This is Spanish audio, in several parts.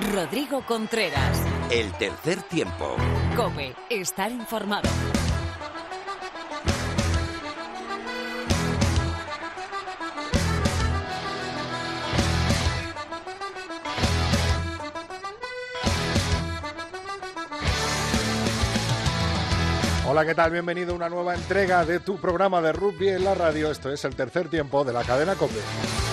Rodrigo Contreras. El tercer tiempo. Cope, estar informado. Hola, ¿qué tal? Bienvenido a una nueva entrega de tu programa de rugby en la radio. Esto es el tercer tiempo de la cadena COPE.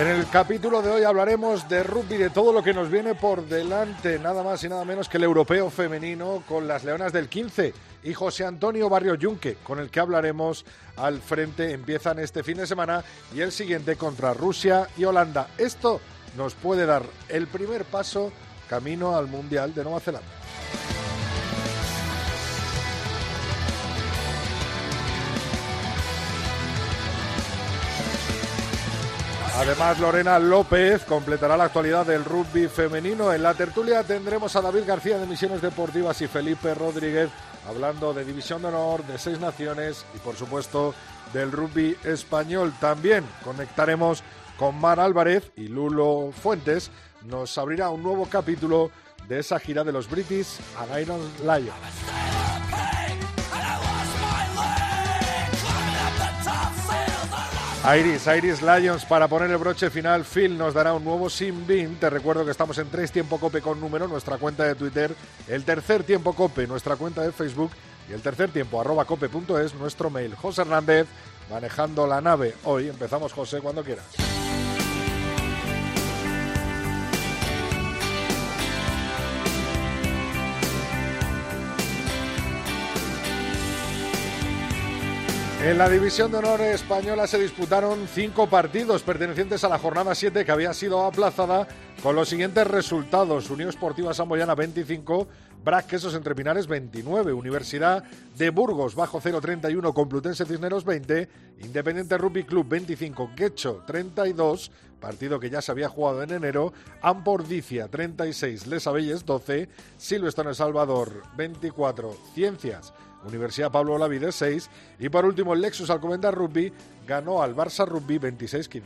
En el capítulo de hoy hablaremos de rugby, de todo lo que nos viene por delante, nada más y nada menos que el europeo femenino con las Leonas del 15 y José Antonio Barrio Yunque, con el que hablaremos al frente. Empiezan este fin de semana y el siguiente contra Rusia y Holanda. Esto nos puede dar el primer paso camino al Mundial de Nueva Zelanda. Además, Lorena López completará la actualidad del rugby femenino. En la tertulia tendremos a David García de Misiones Deportivas y Felipe Rodríguez hablando de División de Honor, de Seis Naciones y, por supuesto, del rugby español. También conectaremos con Mar Álvarez y Lulo Fuentes. Nos abrirá un nuevo capítulo de esa gira de los British and Lions. Iris, Iris Lions para poner el broche final. Phil nos dará un nuevo Simbin. Te recuerdo que estamos en tres tiempo cope con número, nuestra cuenta de Twitter, el tercer tiempo cope, nuestra cuenta de Facebook y el tercer tiempo arroba cope.es, nuestro mail. José Hernández manejando la nave. Hoy empezamos, José, cuando quieras. En la división de honor española se disputaron cinco partidos pertenecientes a la jornada 7 que había sido aplazada con los siguientes resultados. Unión Esportiva Samboyana 25, Brac Quesos Entre Pinares 29, Universidad de Burgos bajo 031, Complutense Cisneros 20, Independiente Rugby Club 25, Quecho 32, partido que ya se había jugado en enero, Ampordicia 36, Les Abelles 12, Silvestre El Salvador 24, Ciencias Universidad Pablo Olavide 6 y por último el Lexus Alcobendas Rugby ganó al Barça Rugby 26-15.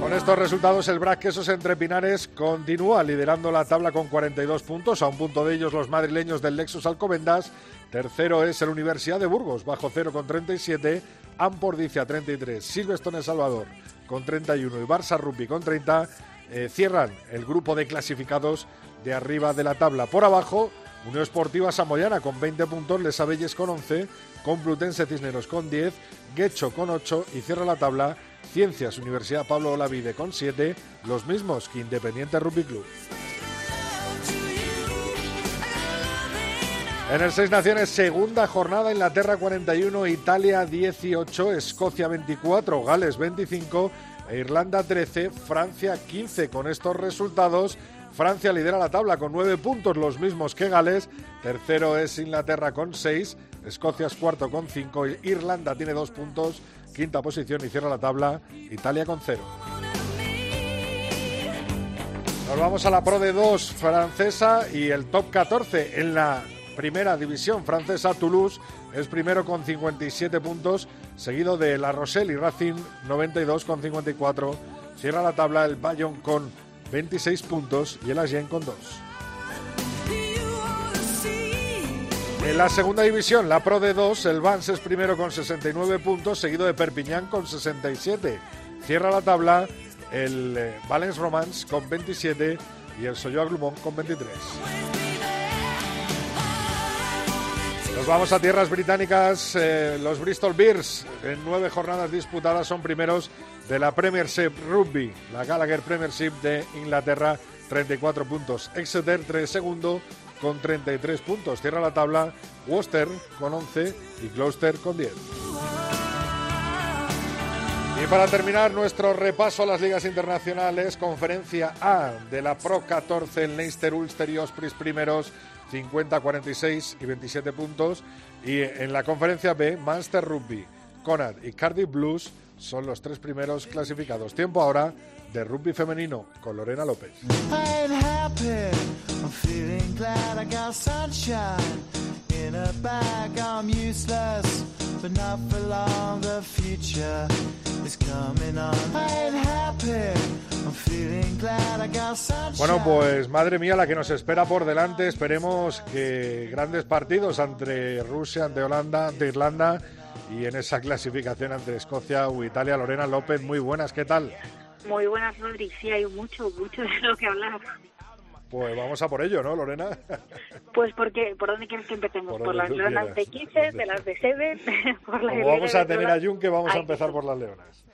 Con estos resultados, el Brac Quesos Entre Pinares continúa liderando la tabla con 42 puntos, a un punto de ellos los madrileños del Lexus Alcobendas. Tercero es el Universidad de Burgos, bajo 0 con 37, Ampordicia 33, Silvestre El Salvador con 31 y Barça Rugby con 30 eh, cierran el grupo de clasificados de arriba de la tabla. Por abajo, Unión Esportiva Samoyana con 20 puntos, Les Abelles con 11, Complutense Cisneros con 10, Guecho con 8 y cierra la tabla Ciencias Universidad Pablo Olavide con 7, los mismos que Independiente Rugby Club. En el Seis Naciones, segunda jornada, Inglaterra 41, Italia 18, Escocia 24, Gales 25 e Irlanda 13, Francia 15. Con estos resultados, Francia lidera la tabla con 9 puntos, los mismos que Gales. Tercero es Inglaterra con 6, Escocia es cuarto con 5, Irlanda tiene 2 puntos, quinta posición y cierra la tabla Italia con 0. Nos vamos a la Pro de 2 francesa y el top 14 en la primera división francesa, Toulouse es primero con 57 puntos, seguido de La Rochelle y Racing 92 con 54. Cierra la tabla el Bayonne con 26 puntos y el Agen con 2. En la segunda división, la Pro de 2, el Vans es primero con 69 puntos, seguido de Perpignan con 67. Cierra la tabla el eh, Valence Romance con 27 y el Soyo Glumont con 23. Nos vamos a tierras británicas. Eh, los Bristol Bears, en nueve jornadas disputadas, son primeros de la Premiership Rugby, la Gallagher Premiership de Inglaterra, 34 puntos. Exeter, 3 segundo, con 33 puntos. Cierra la tabla Worcester con 11 y Gloucester con 10. Y para terminar nuestro repaso a las ligas internacionales, conferencia A de la Pro 14, el Leicester, Ulster y Ospreys primeros, 50, 46 y 27 puntos. Y en la conferencia B, Manchester Rugby Conad y Cardiff Blues son los tres primeros clasificados. Tiempo ahora de rugby femenino con Lorena López. Bueno, pues madre mía la que nos espera por delante. Esperemos que grandes partidos entre Rusia, ante Holanda, ante Irlanda y en esa clasificación entre Escocia o Italia. Lorena López, muy buenas, ¿qué tal? Muy buenas, Rodri. Sí, hay mucho, mucho de lo que hablar. Pues vamos a por ello, ¿no, Lorena? Pues porque, ¿por dónde quieres que empecemos? ¿Por, las leonas de 15, de las de 7? por la vamos a tener a Jun, que vamos a empezar por las leonas.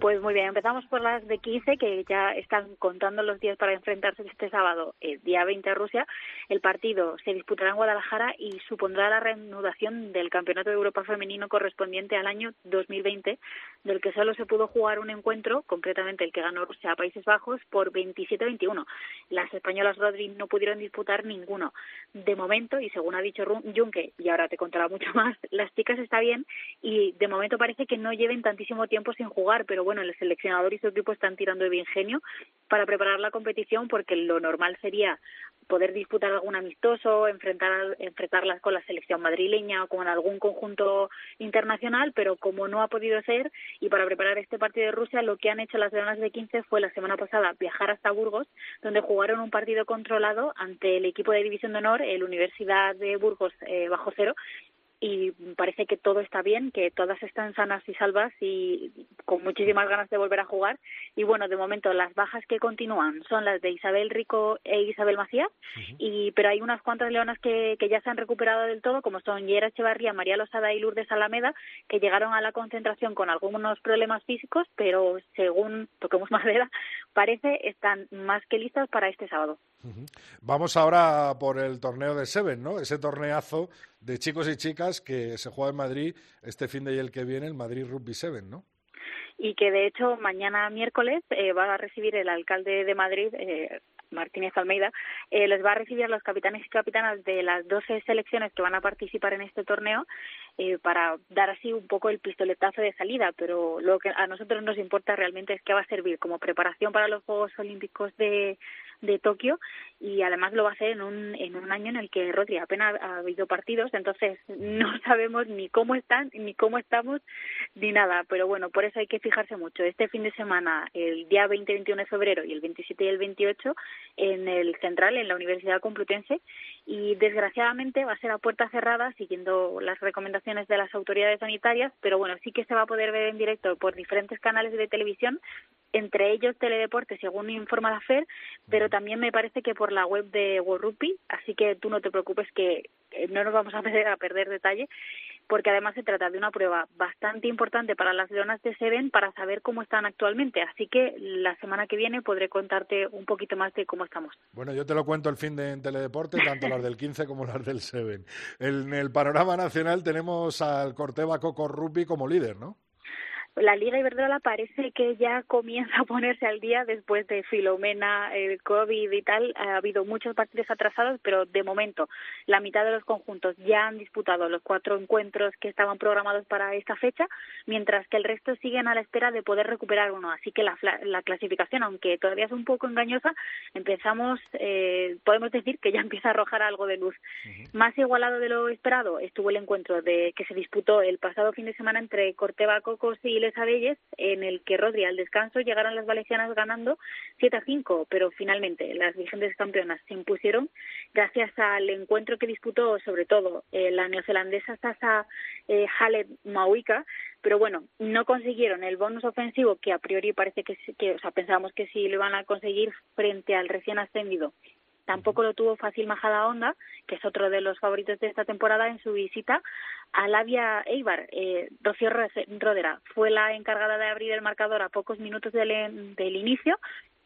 Pues muy bien, empezamos por las de 15, que ya están contando los días para enfrentarse este sábado, el día 20 a Rusia. El partido se disputará en Guadalajara y supondrá la reanudación del Campeonato de Europa Femenino correspondiente al año 2020, del que solo se pudo jugar un encuentro, concretamente el que ganó Rusia a Países Bajos, por 27-21. Las españolas Rodri no pudieron disputar ninguno. De momento, y según ha dicho Junque, y ahora te contará mucho más, las chicas está bien y de momento parece que no lleven tantísimo tiempo sin jugar, pero bueno, el seleccionador y su equipo están tirando de ingenio para preparar la competición porque lo normal sería poder disputar algún amistoso, enfrentar, enfrentarlas con la selección madrileña o con algún conjunto internacional, pero como no ha podido ser y para preparar este partido de Rusia lo que han hecho las Leonas de 15 fue la semana pasada viajar hasta Burgos, donde jugaron un partido controlado ante el equipo de División de Honor, el Universidad de Burgos eh, bajo cero, y parece que todo está bien, que todas están sanas y salvas y con muchísimas ganas de volver a jugar. Y bueno, de momento las bajas que continúan son las de Isabel Rico e Isabel Macías, y, pero hay unas cuantas leonas que, que ya se han recuperado del todo, como son Yera Echevarría, María Losada y Lourdes Alameda, que llegaron a la concentración con algunos problemas físicos, pero según toquemos madera, parece están más que listas para este sábado. Vamos ahora por el torneo de Seven, ¿no? Ese torneazo de chicos y chicas que se juega en Madrid este fin de y el que viene, el Madrid Rugby Seven, ¿no? Y que de hecho mañana miércoles eh, va a recibir el alcalde de Madrid, eh, Martínez Almeida, eh, les va a recibir a los capitanes y capitanas de las 12 selecciones que van a participar en este torneo eh, para dar así un poco el pistoletazo de salida, pero lo que a nosotros nos importa realmente es que va a servir como preparación para los Juegos Olímpicos de de Tokio y además lo va a hacer en un, en un año en el que Rodri apenas ha habido partidos, entonces no sabemos ni cómo están, ni cómo estamos, ni nada, pero bueno, por eso hay que fijarse mucho. Este fin de semana, el día 20-21 de febrero y el 27 y el 28 en el Central, en la Universidad Complutense, y desgraciadamente va a ser a puerta cerrada siguiendo las recomendaciones de las autoridades sanitarias, pero bueno, sí que se va a poder ver en directo por diferentes canales de televisión, entre ellos Teledeporte, según informa la FED, pero también me parece que por la web de World Rugby, así que tú no te preocupes que no nos vamos a perder, a perder detalle, porque además se trata de una prueba bastante importante para las leonas de Seven para saber cómo están actualmente. Así que la semana que viene podré contarte un poquito más de cómo estamos. Bueno, yo te lo cuento el fin de Teledeporte, tanto las del 15 como las del Seven. En el panorama nacional tenemos al Corteva Coco Rugby como líder, ¿no? La Liga Iberdrola parece que ya comienza a ponerse al día después de Filomena, el COVID y tal. Ha habido muchos partidos atrasados, pero de momento la mitad de los conjuntos ya han disputado los cuatro encuentros que estaban programados para esta fecha, mientras que el resto siguen a la espera de poder recuperar uno. Así que la, la clasificación, aunque todavía es un poco engañosa, empezamos, eh, podemos decir que ya empieza a arrojar algo de luz. Más igualado de lo esperado estuvo el encuentro de que se disputó el pasado fin de semana entre Corteva Cocos y Les Abelles, en el que Rodri al descanso llegaron las valencianas ganando 7 a 5, pero finalmente las vigentes campeonas se impusieron gracias al encuentro que disputó sobre todo eh, la neozelandesa Sasa eh, Halle Mauika, pero bueno, no consiguieron el bonus ofensivo que a priori parece que, que o sea, pensábamos que sí lo iban a conseguir frente al recién ascendido Tampoco lo tuvo fácil Majada Honda, que es otro de los favoritos de esta temporada en su visita a Lavia Eibar. Eh, Rocío Rodera fue la encargada de abrir el marcador a pocos minutos del, del inicio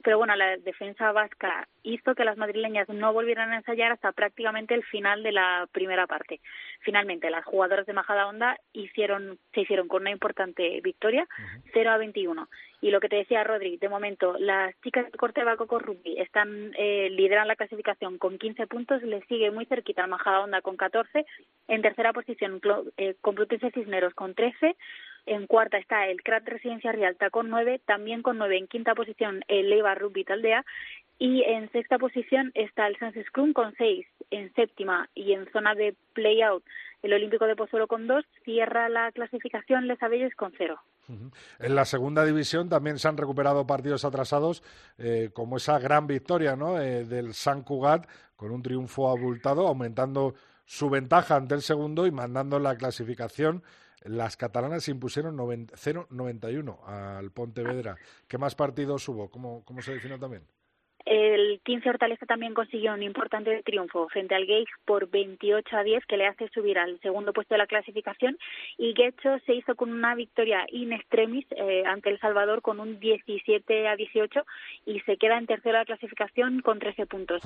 pero bueno, la defensa vasca hizo que las madrileñas no volvieran a ensayar hasta prácticamente el final de la primera parte. Finalmente, las jugadoras de Majada Honda hicieron, se hicieron con una importante victoria, 0 a 21. Y lo que te decía Rodri, de momento, las chicas de Corteva Coco Rugby están, eh, lideran la clasificación con 15 puntos, le sigue muy cerquita el Majada Honda con 14, en tercera posición eh, Complutense Cisneros con 13, En cuarta está el CRAT Residencia Rialta con nueve, también con nueve en quinta posición el Leiva Rugby Taldea y en sexta posición está el Sans Scrum con seis, en séptima y en zona de play-out el Olímpico de Pozuelo con dos, cierra la clasificación Les Abelles con cero. En la segunda división también se han recuperado partidos atrasados, eh, como esa gran victoria ¿no? Eh, del San Cugat, con un triunfo abultado, aumentando su ventaja ante el segundo y mandando la clasificación. Las catalanas se impusieron 0-91 al Pontevedra. ¿Qué más partidos hubo? ¿Cómo, cómo se definió también? El 15 Hortaleza también consiguió un importante triunfo frente al Gage por 28 a 10 que le hace subir al segundo puesto de la clasificación. Y Guecho se hizo con una victoria in extremis eh, ante El Salvador con un 17 a 18 y se queda en tercera de la clasificación con 13 puntos.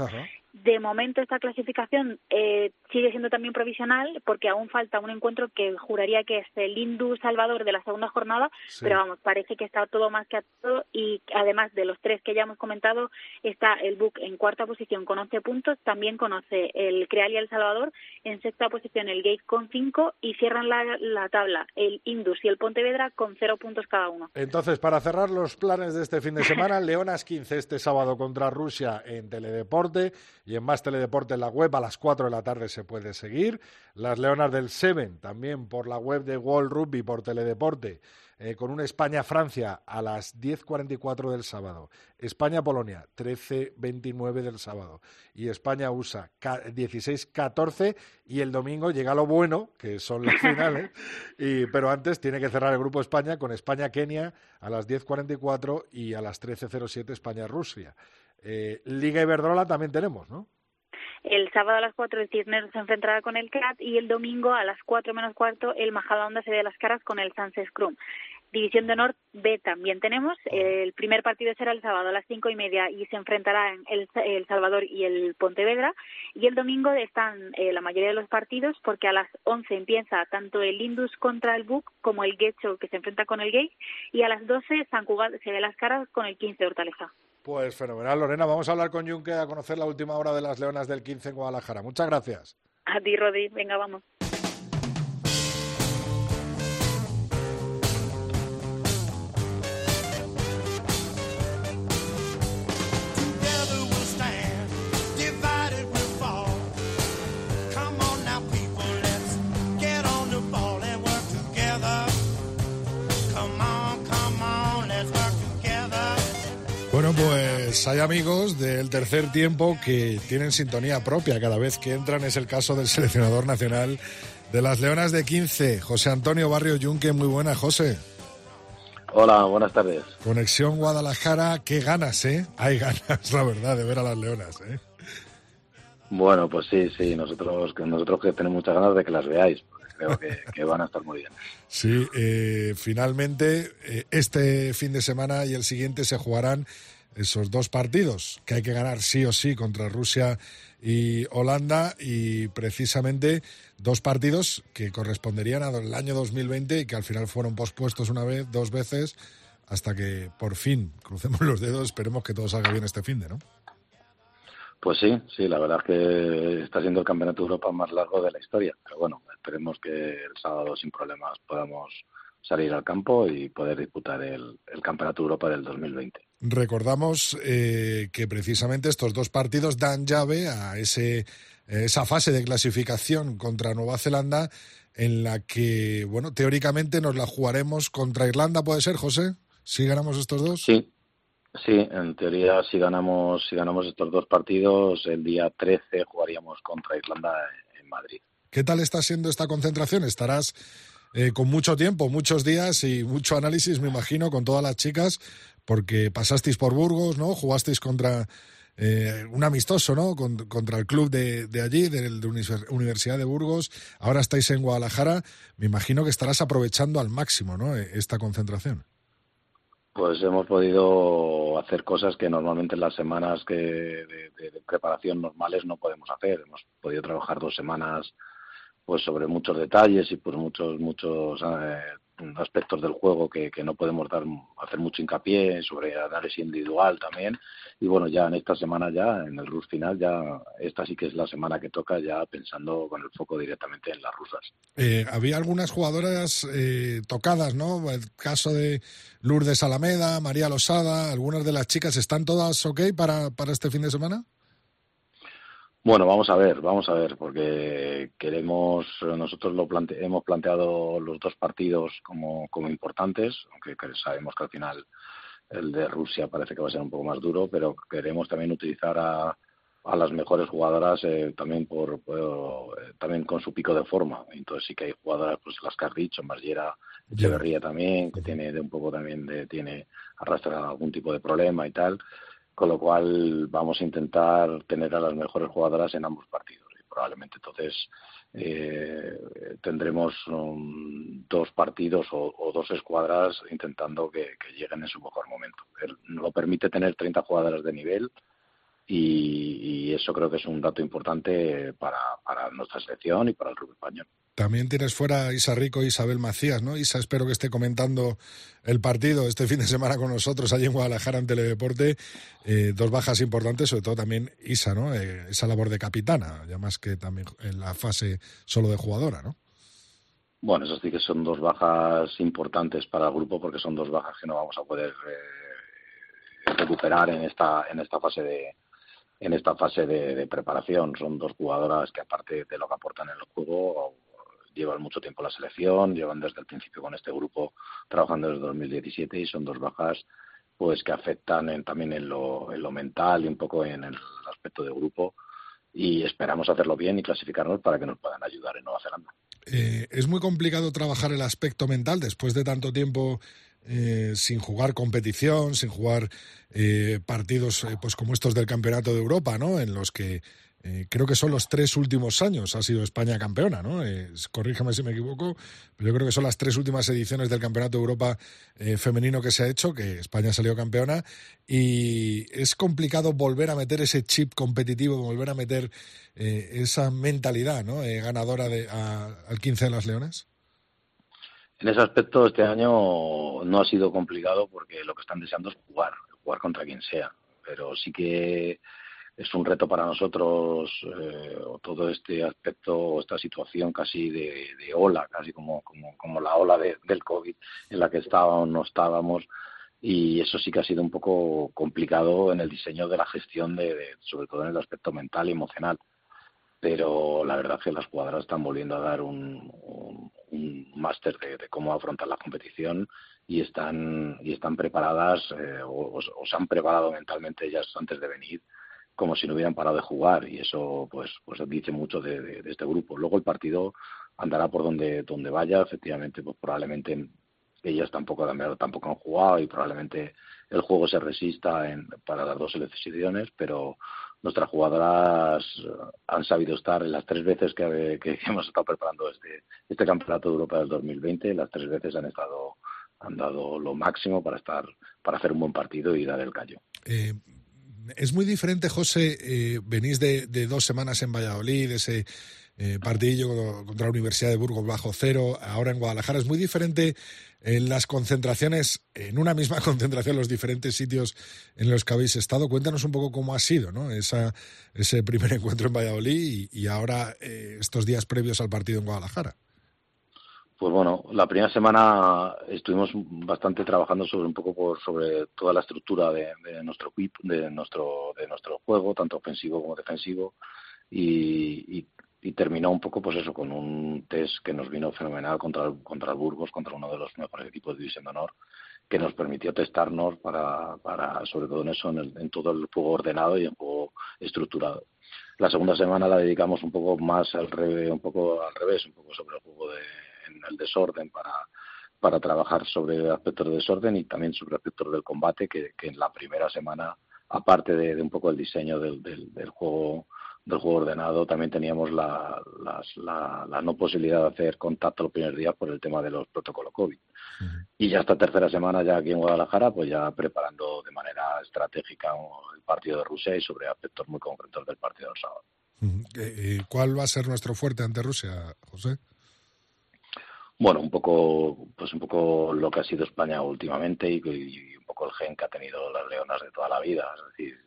De momento esta clasificación eh, sigue siendo también provisional porque aún falta un encuentro que juraría que es el Indu Salvador de la segunda jornada, pero vamos, parece que está todo más que a todo y además de los tres que ya hemos comentado, está el BUC en cuarta posición con 11 puntos, también conoce el Creal y El Salvador, en sexta posición el Gate con 5 y cierran la, tabla el Indus y el Pontevedra con 0 puntos cada uno. Entonces, para cerrar los planes de este fin de semana, Leonas 15 este sábado contra Rusia en Teledeporte y en más Teledeporte en la web a las 4 de la tarde se puede seguir. Las Leonas del Seven también por la web de World Rugby por Teledeporte eh, con una España-Francia a las 10.44 del sábado, España-Polonia 13.29 del sábado y España-USA 16.14 y el domingo llega lo bueno, que son las finales, y, pero antes tiene que cerrar el grupo España con España-Kenia a las 10.44 y a las 13.07 España-Rusia. Eh, Liga Iberdrola también tenemos, ¿no? El sábado a las 4 el Cisneros se enfrentará con el CRAT y el domingo a las 4 menos cuarto el Majadahonda se ve las caras con el Sans Scrum. División de Honor B también tenemos. El primer partido será el sábado a las cinco y media y se enfrentarán el, el Salvador y el Pontevedra. Y el domingo están eh, la mayoría de los partidos porque a las 11 empieza tanto el Indus contra el Buc como el Guecho que se enfrenta con el Gay y a las 12 San Cugat se ve las caras con el 15 de Hortaleza. Pues fenomenal, Lorena. Vamos a hablar con Junque a conocer la última hora de las Leonas del 15 en Guadalajara. Muchas gracias. A ti, Rodi. Venga, vamos. Pues hay amigos del tercer tiempo que tienen sintonía propia cada vez que entran. Es el caso del seleccionador nacional de las Leonas de 15, José Antonio Barrio Yunque. Muy buena, José. Hola, buenas tardes. Conexión Guadalajara, qué ganas, ¿eh? Hay ganas, la verdad, de ver a las Leonas, ¿eh? Bueno, pues sí, sí, nosotros, nosotros que tenemos muchas ganas de que las veáis, creo que, van a estar muy bien. Sí, eh, finalmente eh, este fin de semana y el siguiente se jugarán esos dos partidos que hay que ganar sí o sí contra Rusia y Holanda y precisamente dos partidos que corresponderían al año 2020 y que al final fueron pospuestos una vez, dos veces, hasta que por fin crucemos los dedos, esperemos que todo salga bien este fin de, ¿no? Pues sí, sí, la verdad es que está siendo el Campeonato de Europa más largo de la historia. Pero bueno, esperemos que el sábado sin problemas podamos salir al campo y poder disputar el, Campeonato de Europa del 2020. Recordamos eh, que precisamente estos dos partidos dan llave a ese, esa fase de clasificación contra Nueva Zelanda en la que, bueno, teóricamente nos la jugaremos contra Irlanda, ¿puede ser, José? ¿Si ganamos estos dos? Sí, Sí, en teoría si ganamos si ganamos estos dos partidos, el día 13 jugaríamos contra Irlanda en Madrid. ¿Qué tal está siendo esta concentración? Estarás eh, con mucho tiempo, muchos días y mucho análisis, me imagino, con todas las chicas, porque pasasteis por Burgos, ¿no? Jugasteis contra eh, un amistoso, ¿no? contra el club de, de allí, de la Universidad de Burgos. Ahora estáis en Guadalajara. Me imagino que estarás aprovechando al máximo, ¿no? Esta concentración. Pues hemos podido hacer cosas que normalmente en las semanas que de, preparación normales no podemos hacer. Hemos podido trabajar dos semanas pues sobre muchos detalles y pues muchos muchos eh, aspectos del juego que, que no podemos dar hacer mucho hincapié sobre análisis individual también. Y bueno ya en esta semana ya en el RUS final ya esta sí que es la semana que toca ya pensando con el foco directamente en las rusas. Eh, había algunas jugadoras eh, tocadas no el caso de Lourdes Alameda María Losada algunas de las chicas están todas ok para para este fin de semana bueno, vamos a ver, vamos a ver, porque queremos, nosotros lo hemos planteado los dos partidos como, como importantes, aunque sabemos que al final el de Rusia parece que va a ser un poco más duro, pero queremos también utilizar a, a las mejores jugadoras eh, también por, eh, también con su pico de forma. Entonces sí que hay jugadoras, pues las que has dicho, Margera Echeverría también, que tiene de un poco también de, tiene arrastra algún tipo de problema y tal con lo cual vamos a intentar tener a las mejores jugadoras en ambos partidos y probablemente entonces eh, tendremos um, dos partidos o, dos escuadras intentando que, lleguen en su mejor momento. lo permite tener 30 jugadoras de nivel y, eso creo que es un dato importante para, para nuestra selección y para el club español. También tienes fuera a Isa Rico y Isabel Macías, ¿no? Isa, espero que esté comentando el partido este fin de semana con nosotros allí en Guadalajara en Teledeporte. Eh, dos bajas importantes, sobre todo también Isa, ¿no? Eh, esa labor de capitana, ya más que también en la fase solo de jugadora, ¿no? Bueno, eso sí que son dos bajas importantes para el grupo porque son dos bajas que no vamos a poder eh, recuperar en esta en esta fase de, en esta fase de, preparación. Son dos jugadoras que aparte de lo que aportan en el juego, llevan mucho tiempo la selección, llevan desde el principio con este grupo trabajando desde 2017 y son dos bajas pues que afectan también en lo, en lo mental y un poco en el aspecto de grupo y esperamos hacerlo bien y clasificarnos para que nos puedan ayudar en Nueva Zelanda. Eh, es muy complicado trabajar el aspecto mental después de tanto tiempo eh, sin jugar competición, sin jugar eh, partidos eh, pues como estos del Campeonato de Europa, ¿no? En los que creo que son los tres últimos años ha sido España campeona, ¿no? corrígeme si me equivoco, pero yo creo que son las tres últimas ediciones del Campeonato de Europa femenino que se ha hecho, que España salió campeona, y es complicado volver a meter ese chip competitivo, volver a meter esa mentalidad, ¿no? ganadora de, al 15 de las Leonas. En ese aspecto este año no ha sido complicado porque lo que están deseando es jugar, jugar contra quien sea. Pero sí que es un reto para nosotros eh, todo este aspecto o esta situación casi de, ola, casi como, como, como la ola del COVID en la que estábamos, no estábamos. Y eso sí que ha sido un poco complicado en el diseño de la gestión, de sobre todo en el aspecto mental y emocional pero la verdad es que las jugadoras están volviendo a dar un, un, máster de, cómo afrontar la competición y están y están preparadas eh, o, se han preparado mentalmente ellas antes de venir como si no hubieran parado de jugar y eso pues pues dice mucho de, este grupo luego el partido andará por donde donde vaya efectivamente pues probablemente ellas tampoco tampoco han jugado y probablemente el juego se resista en, para las dos selecciones pero nuestras jugadoras han sabido estar en las tres veces que, hemos estado preparando este, este campeonato de Europa del 2020, las tres veces han estado han dado lo máximo para estar para hacer un buen partido y dar el callo. Eh, es muy diferente, José, eh, venís de, dos semanas en Valladolid, ese eh, partidillo contra la Universidad de Burgos bajo cero, ahora en Guadalajara. Es muy diferente en las concentraciones, en una misma concentración, los diferentes sitios en los que habéis estado. Cuéntanos un poco cómo ha sido ¿no? Esa, ese primer encuentro en Valladolid y, ahora eh, estos días previos al partido en Guadalajara. Pues bueno, la primera semana estuvimos bastante trabajando sobre un poco por, sobre toda la estructura de, nuestro equipo, de nuestro de nuestro juego, tanto ofensivo como defensivo, y, terminó un poco pues eso con un test que nos vino fenomenal contra el, contra el Burgos, contra uno de los mejores equipos de división de honor, que nos permitió testarnos para, para sobre todo en eso, en, todo el juego ordenado y en juego estructurado. La segunda semana la dedicamos un poco más al revés, un poco al revés, un poco sobre el juego de, en el desorden para para trabajar sobre aspectos de desorden y también sobre aspectos del combate que, que en la primera semana aparte de, de un poco el diseño del, del, del juego del juego ordenado también teníamos la, la, no posibilidad de hacer contacto los primeros días por el tema de los protocolos COVID. Y ya esta tercera semana ya aquí en Guadalajara, pues ya preparando de manera estratégica el partido de Rusia y sobre aspectos muy concretos del partido del sábado. Eh, ¿Cuál va a ser nuestro fuerte ante Rusia, José? Bueno, un poco, pues un poco lo que ha sido España últimamente y, un poco el gen que ha tenido las Leonas de toda la vida. Es decir,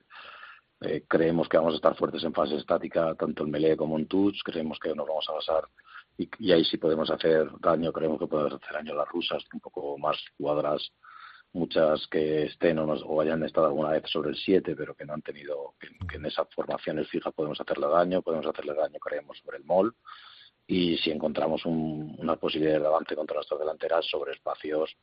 eh, creemos que vamos a estar fuertes en fase estática, tanto en melee como en touch. Creemos que nos vamos a basar y, ahí sí podemos hacer daño. Creemos que podemos hacer daño a las rusas, un poco más jugadoras, muchas que estén o, o hayan estado alguna vez sobre el 7, pero que no han tenido, que, en esas formaciones fijas podemos hacerle daño. Podemos hacerle daño, creemos, sobre el MOL. Y si encontramos una posibilidad de avance contra nuestras delanteras sobre espacios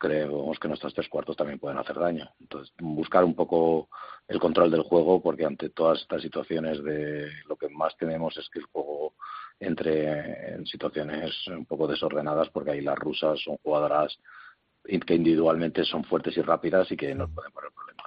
creemos que nuestros tres cuartos también pueden hacer daño. Entonces, buscar un poco el control del juego, porque ante todas estas situaciones de lo que más tenemos es que el juego entre en situaciones un poco desordenadas, porque ahí las rusas son jugadoras que individualmente son fuertes y rápidas y que nos pueden poner problemas.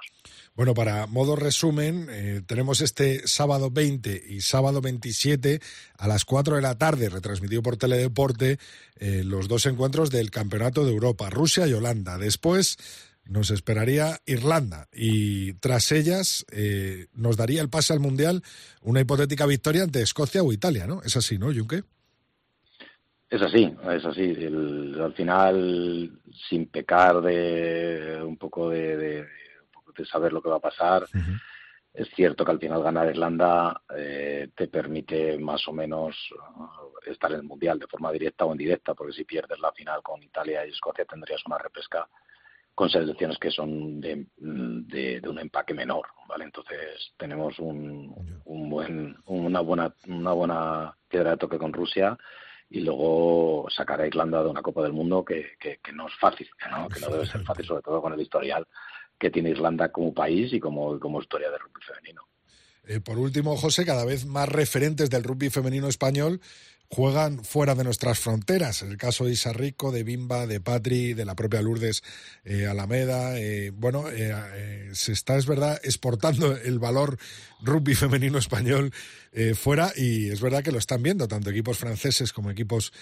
Bueno, para modo resumen, eh, tenemos este sábado 20 y sábado 27 a las 4 de la tarde, retransmitido por Teledeporte, eh, los dos encuentros del Campeonato de Europa, Rusia y Holanda. Después nos esperaría Irlanda y tras ellas eh, nos daría el pase al Mundial una hipotética victoria ante Escocia o Italia, ¿no? Es así, ¿no, Junque? Es así, es así. al final, sin pecar de un poco de de saber lo que va a pasar. Es cierto que al final ganar Irlanda eh, te permite más o menos uh, estar en el Mundial de forma directa o indirecta, porque si pierdes la final con Italia y Escocia tendrías una repesca con selecciones que son de, de, un empaque menor, ¿vale? Entonces tenemos un, un buen, una buena, una buena piedra de toque con Rusia y luego sacar a Irlanda de una Copa del Mundo que, que, no es fácil, ¿no? que no debe ser fácil, sobre todo con el historial que tiene Irlanda como país y como, como historia de rugby femenino. Eh, por último, José, cada vez más referentes del rugby femenino español juegan fuera de nuestras fronteras. El caso de Isa Rico, de Bimba, de Patri, de la propia Lourdes eh, Alameda. Eh, bueno, se está, es verdad, exportando el valor rugby femenino español fuera y es verdad que lo están viendo tanto equipos franceses como equipos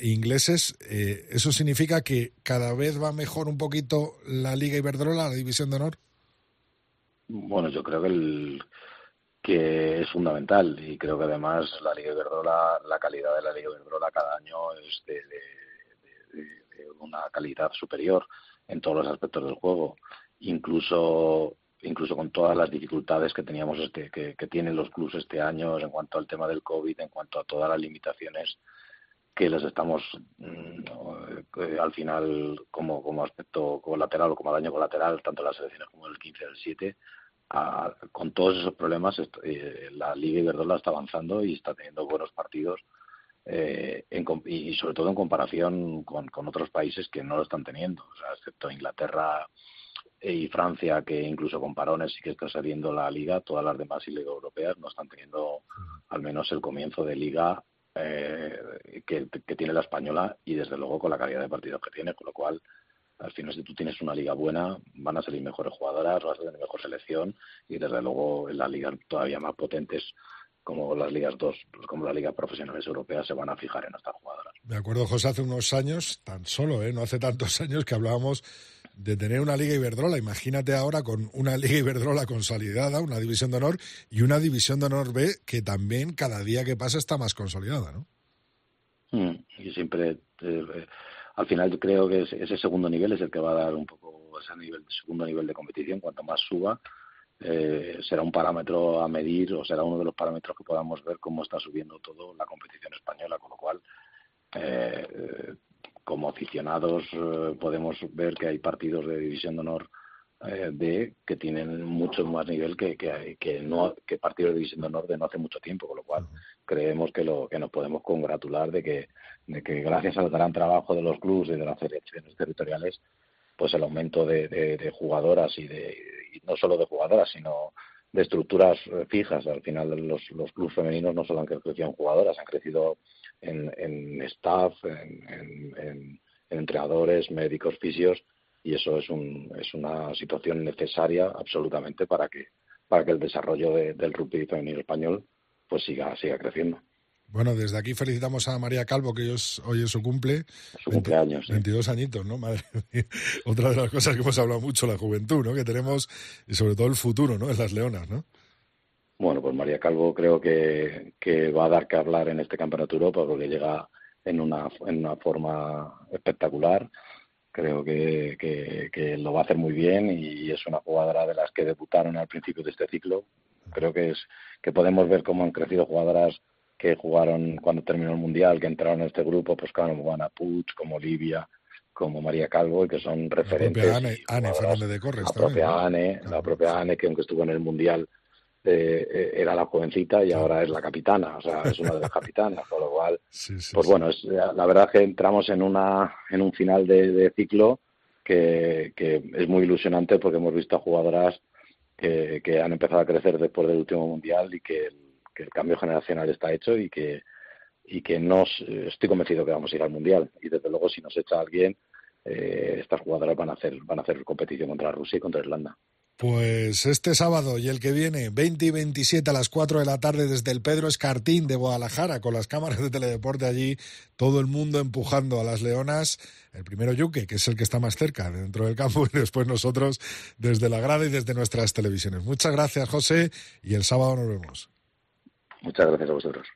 ingleses. ¿Eso significa que cada vez va mejor un poquito la Liga Iberdrola, la División de Honor? Bueno, yo creo que el que es fundamental y creo que además la Liga Iberdrola, la calidad de la Liga de Iberdrola cada año es de, una calidad superior en todos los aspectos del juego, incluso incluso con todas las dificultades que teníamos este, que, tienen los clubes este año en cuanto al tema del COVID, en cuanto a todas las limitaciones que les estamos mm, eh, al final como, como aspecto colateral o como daño colateral, tanto las selecciones como el 15 del 7, a, con todos esos problemas, eh, la Liga Iberdrola está avanzando y está teniendo buenos partidos eh, en, y sobre todo en comparación con, otros países que no lo están teniendo, o sea, excepto Inglaterra eh, y Francia, que incluso con parones sí que está saliendo la liga, todas las demás y europeas no están teniendo al menos el comienzo de liga eh, que, que, tiene la española y desde luego con la calidad de partido que tiene, con lo cual al final, si tú tienes una liga buena, van a salir mejores jugadoras, vas a tener mejor selección y desde luego en las ligas todavía más potentes como las ligas 2, como las ligas profesionales europeas, se van a fijar en estas jugadoras. De acuerdo, José, hace unos años, tan solo, ¿eh? no hace tantos años que hablábamos de tener una Liga Iberdrola. Imagínate ahora con una Liga Iberdrola consolidada, una división de honor y una división de honor B que también cada día que pasa está más consolidada, ¿no? Mm, y siempre eh, al final yo creo que ese segundo nivel es el que va a dar un poco ese nivel, segundo nivel de competición. Cuanto más suba, eh, será un parámetro a medir o será uno de los parámetros que podamos ver cómo está subiendo todo la competición española, con lo cual eh, como aficionados eh, podemos ver que hay partidos de división de honor eh, de que tienen mucho más nivel que, que, que, no que partidos de división de honor de no hace mucho tiempo con lo cual creemos que lo que nos podemos congratular de que de que gracias al gran trabajo de los clubes y de las selecciones territoriales pues el aumento de, jugadoras y de y no solo de jugadoras sino de estructuras eh, fijas al final los, los clubes femeninos no solo han crecido en jugadoras han crecido en, en staff en, en, en entrenadores médicos fisios y eso es, un, es una situación necesaria absolutamente para que para que el desarrollo del rugby femenino español pues siga siga creciendo. Bueno, desde aquí felicitamos a María Calvo, que hoy es su cumple. Su cumpleaños. 22 añitos, ¿no? Madre Otra de las cosas que hemos hablado mucho, la juventud, ¿no? Que tenemos, y sobre todo el futuro, ¿no? En las leonas, ¿no? Bueno, pues María Calvo creo que, que va a dar que hablar en este Campeonato Europa porque llega en una, en una forma espectacular. Creo que, que, lo va a hacer muy bien y es una jugadora de las que debutaron al principio de este ciclo. Creo que es que podemos ver cómo han crecido jugadoras que jugaron cuando terminó el mundial, que entraron en este grupo, pues como Juana Puig, como Olivia, como María Calvo y que son referentes. La propia Anne, Fernández de Corres. La propia Anne, la propia Anne, que aunque estuvo en el mundial eh, eh, era la jovencita y ahora es la capitana, o sea, es una de las capitanas, con lo cual, pues bueno, es, la verdad que entramos en una en un final de, ciclo que, que, es muy ilusionante porque hemos visto a jugadoras que, que, han empezado a crecer después del último mundial y que, el cambio generacional está hecho y que y que no estoy convencido que vamos a ir al mundial y desde luego si nos echa alguien eh, estas jugadoras van a hacer van a hacer competición contra Rusia y contra Irlanda. Pues este sábado y el que viene, 20 y 27 a las 4 de la tarde desde el Pedro Escartín de Guadalajara, con las cámaras de teledeporte allí, todo el mundo empujando a las leonas. El primero Yuque, que es el que está más cerca dentro del campo, y después nosotros desde la grada y desde nuestras televisiones. Muchas gracias, José, y el sábado nos vemos. Muchas gracias a vosotros.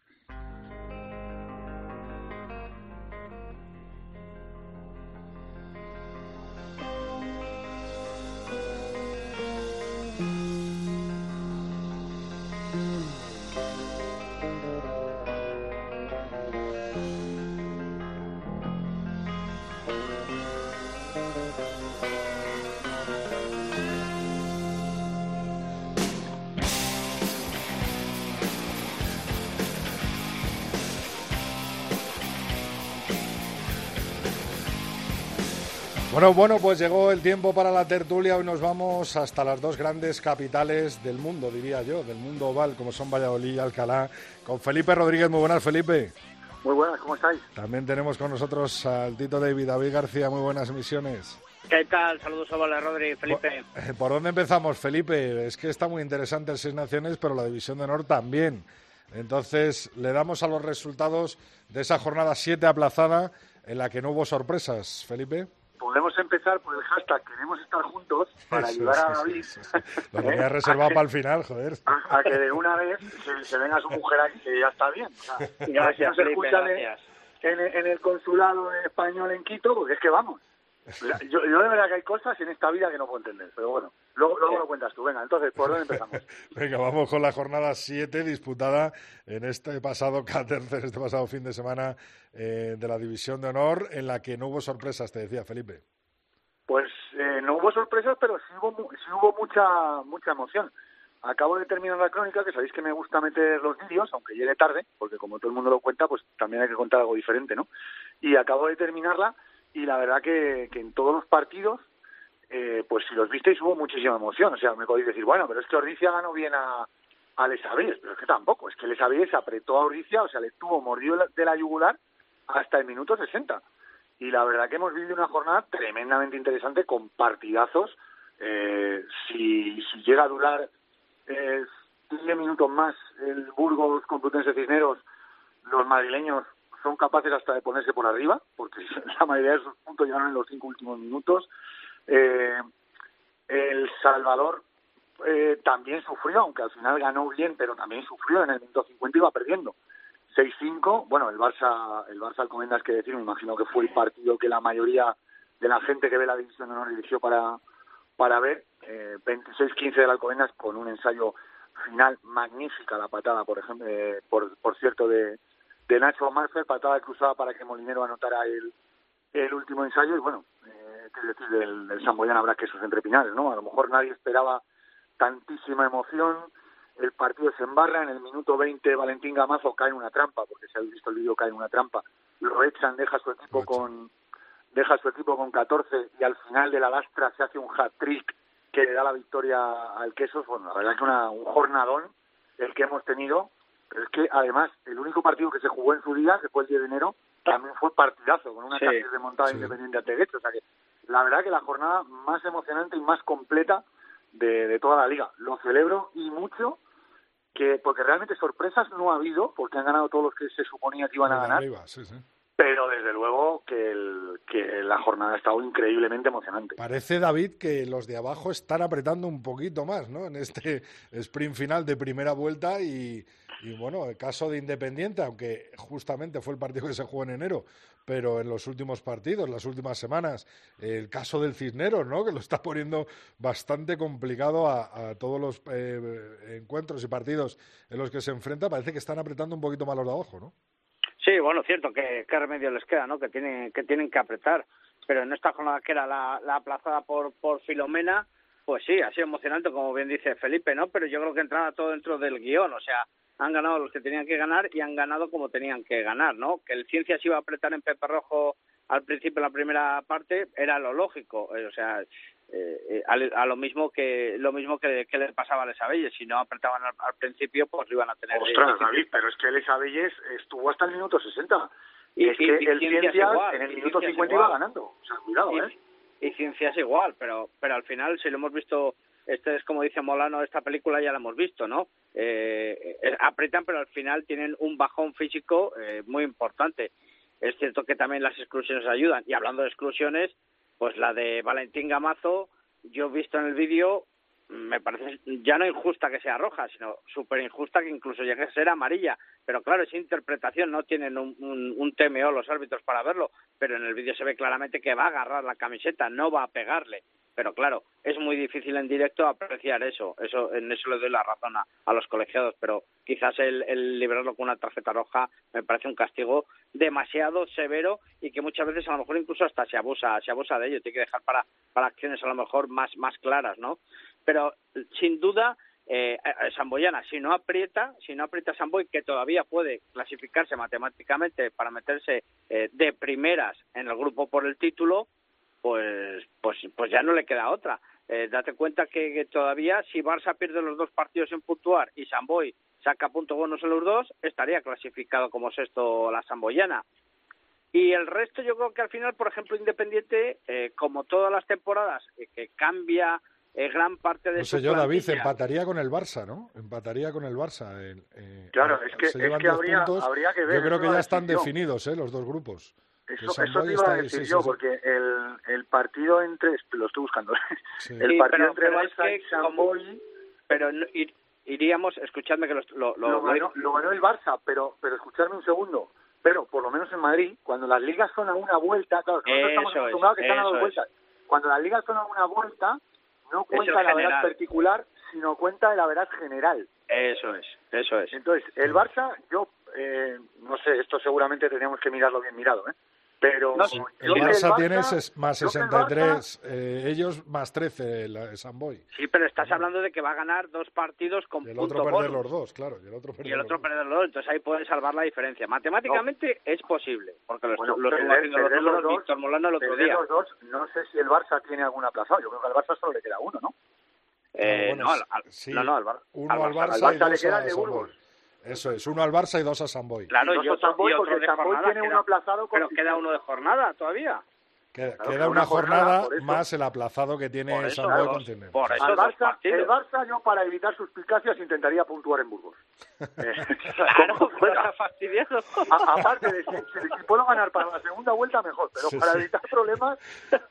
Bueno, bueno, pues llegó el tiempo para la tertulia. Hoy nos vamos hasta las dos grandes capitales del mundo, diría yo, del mundo oval, como son Valladolid y Alcalá, con Felipe Rodríguez. Muy buenas, Felipe. Muy buenas, ¿cómo estáis? También tenemos con nosotros al Tito David, David García. Muy buenas misiones. ¿Qué tal? Saludos a Vala, Rodri, Felipe. Eh, ¿Por, dónde empezamos, Felipe? Es que está muy interesante el Seis Naciones, pero la División de Honor también. Entonces, le damos a los resultados de esa jornada 7 aplazada en la que no hubo sorpresas, Felipe podemos empezar por el hashtag queremos estar juntos para ayudar a David. Lo tenía reservado para el final, joder. A, que de una vez se, venga su mujer aquí, que ya está bien. gracias, Felipe, gracias. En, en, el consulado español en Quito, porque es que vamos. Yo, yo de verdad que hay cosas en esta vida que no puedo entender, pero bueno, luego, luego lo cuentas tú. Venga, entonces, ¿por dónde empezamos? Venga, vamos con la jornada 7 disputada en este pasado en este pasado fin de semana eh, de la División de Honor, en la que no hubo sorpresas, te decía Felipe. Pues eh, no hubo sorpresas, pero sí hubo, sí hubo mucha, mucha emoción. Acabo de terminar la crónica, que sabéis que me gusta meter los vídeos, aunque llegue tarde, porque como todo el mundo lo cuenta, pues también hay que contar algo diferente, ¿no? Y acabo de terminarla y la verdad que, que en todos los partidos, eh, pues si los visteis hubo muchísima emoción. O sea, me podéis decir, bueno, pero es que Ordicia ganó bien a, a Lesavíes, pero es que tampoco, es que Lesavíes apretó a Ordicia, o sea, le estuvo mordido de la yugular hasta el minuto 60. Y la verdad que hemos vivido una jornada tremendamente interesante con partidazos. Eh, si, si llega a durar eh, 10 minutos más el Burgos Complutense Cisneros, los madrileños son capaces hasta de ponerse por arriba, porque la mayoría de esos puntos llegaron en los cinco últimos minutos. Eh, el Salvador eh, también sufrió, aunque al final ganó bien, pero también sufrió en el minuto 50 iba perdiendo. 6-5, bueno, el Barça, el Barça Alcomendas que decir, me imagino que fue el partido que la mayoría de la gente que ve la división de honor eligió para, para ver. Eh, 26-15 del Alcomendas con un ensayo final magnífica la patada, por ejemplo, eh, por, por cierto, de, de Nacho Marcel, patada cruzada para que Molinero anotara el, el último ensayo. Y bueno, eh, qué decir del, del Samboyán habrá que esos entrepinales, ¿no? A lo mejor nadie esperaba tantísima emoción, el partido se embarra, en el minuto 20 Valentín Gamazo cae en una trampa, porque si habéis visto el vídeo cae en una trampa, lo echan, deja su equipo con deja su equipo con 14 y al final de la lastra se hace un hat-trick que le da la victoria al Quesos, bueno, la verdad que una, un jornadón el que hemos tenido pero es que además el único partido que se jugó en su día, que fue el 10 de enero, también fue partidazo, con una sí, de montada independiente a Teguecho. O sea que la verdad que la jornada más emocionante y más completa de, de toda la liga. Lo celebro y mucho, que porque realmente sorpresas no ha habido, porque han ganado todos los que se suponía que iban a ganar. Pero desde luego que, el, que la jornada ha estado increíblemente emocionante. Parece, David, que los de abajo están apretando un poquito más, ¿no? En este sprint final de primera vuelta y, y bueno, el caso de Independiente, aunque justamente fue el partido que se jugó en enero, pero en los últimos partidos, las últimas semanas, el caso del Cisneros, ¿no? Que lo está poniendo bastante complicado a, todos los eh, encuentros y partidos en los que se enfrenta. Parece que están apretando un poquito más los de abajo, ¿no? Sí, bueno, cierto, que qué remedio les queda, ¿no? Que tienen que, tienen que apretar. Pero en esta jornada que era la, la aplazada por, por Filomena, pues sí, ha sido emocionante, como bien dice Felipe, ¿no? Pero yo creo que entraba todo dentro del guion, o sea, han ganado los que tenían que ganar y han ganado como tenían que ganar, ¿no? Que el Ciencia iba a apretar en Pepe Rojo al principio de la primera parte era lo lógico, o sea, eh, eh, a, lo mismo que lo mismo que, le pasaba a Les Abelles, si no apretaban al, principio, pues lo iban a tener. Ostras, David, pero es que Les Abelles estuvo hasta el minuto 60. Y, es que el Ciencia en el minuto 50 iba ganando. O sea, cuidado, ¿eh? Y Ciencia es igual, pero, pero al final, si lo hemos visto este es como dice Molano, esta película ya la hemos visto, ¿no? Eh, eh, aprietan, pero al final tienen un bajón físico eh, muy importante. Es cierto que también las exclusiones ayudan. Y hablando de exclusiones, pues la de Valentín Gamazo, yo he visto en el vídeo, me parece ya no injusta que sea roja, sino súper injusta que incluso llegue a ser amarilla. Pero claro, es interpretación, no tienen un, un, un TMO los árbitros para verlo, pero en el vídeo se ve claramente que va a agarrar la camiseta, no va a pegarle pero claro, es muy difícil en directo apreciar eso, eso en eso le doy la razón a, los colegiados, pero quizás el, el, liberarlo con una tarjeta roja me parece un castigo demasiado severo y que muchas veces a lo mejor incluso hasta se abusa, se abusa de ello, tiene que dejar para, para acciones a lo mejor más, más claras, ¿no? Pero sin duda eh, Samboyana, si no aprieta, si no aprieta Samboy, que todavía puede clasificarse matemáticamente para meterse eh, de primeras en el grupo por el título, pues, pues, pues ya no le queda otra. Eh, date cuenta que, todavía si Barça pierde los dos partidos en puntuar y Samboy saca puntos buenos en los dos, estaría clasificado como sexto la Samboyana. Y el resto yo creo que al final, por ejemplo, Independiente, eh, como todas las temporadas, eh, que cambia eh, gran parte de no sé yo, David, empataría con el Barça, ¿no? Empataría con el Barça. claro, es que, es que habría, habría, que ver. Yo creo que ya están definidos ¿eh? los dos grupos. Eso, eso te iba a decir yo, porque el, el partido entre... Lo estoy buscando. El partido entre Barça y San Pero iríamos... Escuchadme que lo... Lo, lo, ganó, lo, ganó, el Barça, pero, pero escuchadme un segundo. Pero, por lo menos en Madrid, cuando las ligas son a una vuelta... Claro, nosotros estamos acostumbrados que están a dos vueltas. Cuando las ligas son a una vuelta, no cuenta la verdad particular, sino cuenta la verdad general. Eso es, eso es. Entonces, el Barça, yo... Eh, no sé, esto seguramente teníamos que mirarlo bien mirado, ¿eh? Pero el Barça tiene más 63, eh, ellos más 13, el Samboy. Sí, pero estás hablando de que va a ganar dos partidos con y el otro perder los dos, claro. Y el otro perder, y el otro los, perder los dos, entonces ahí puede salvar la diferencia. Matemáticamente es posible, porque lo, bueno, lo estuvo haciendo los números Víctor Molano el otro día. Los dos, no sé si el Barça tiene algún aplazado, yo creo que al Barça solo le queda uno, ¿no? Eh, no, al, sí, no, no, al, uno al Barça, al Barça, le queda de Burgos. Eso es, uno al Barça y dos a Samboy. Claro, y, otro, Samboy, porque tiene uno aplazado. Pero queda uno de jornada todavía. Queda, una, jornada, más el aplazado que tiene Samboy con Por eso, Barça, el Barça, yo para evitar sus suspicacias intentaría puntuar en Burgos. Eh, claro, fastidiado. aparte de si, puedo ganar para la segunda vuelta mejor, pero para evitar problemas,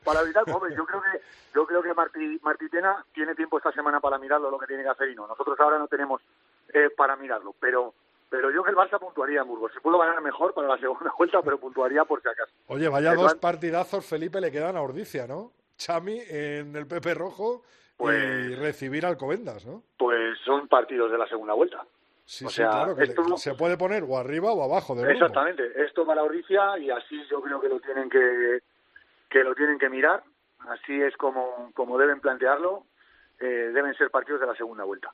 para evitar, hombre, yo creo que yo creo que Martí, Martitena tiene tiempo esta semana para mirarlo lo que tiene que hacer y no. Nosotros ahora no tenemos eh, para mirarlo. Pero pero yo que el Barça puntuaría en Burgos. Si puedo ganar mejor para la segunda vuelta, pero puntuaría por si acaso. Oye, vaya dos partidazos, Felipe, le quedan a Ordicia, ¿no? Chami en el Pepe Rojo y pues recibir al Covendas, ¿no? Pues son partidos de la segunda vuelta. Sí, sí, claro, que se puede poner o arriba o abajo de Exactamente, esto para Ordicia y así yo creo que lo tienen que, que lo tienen que mirar, así es como, como deben plantearlo, eh, deben ser partidos de la segunda vuelta.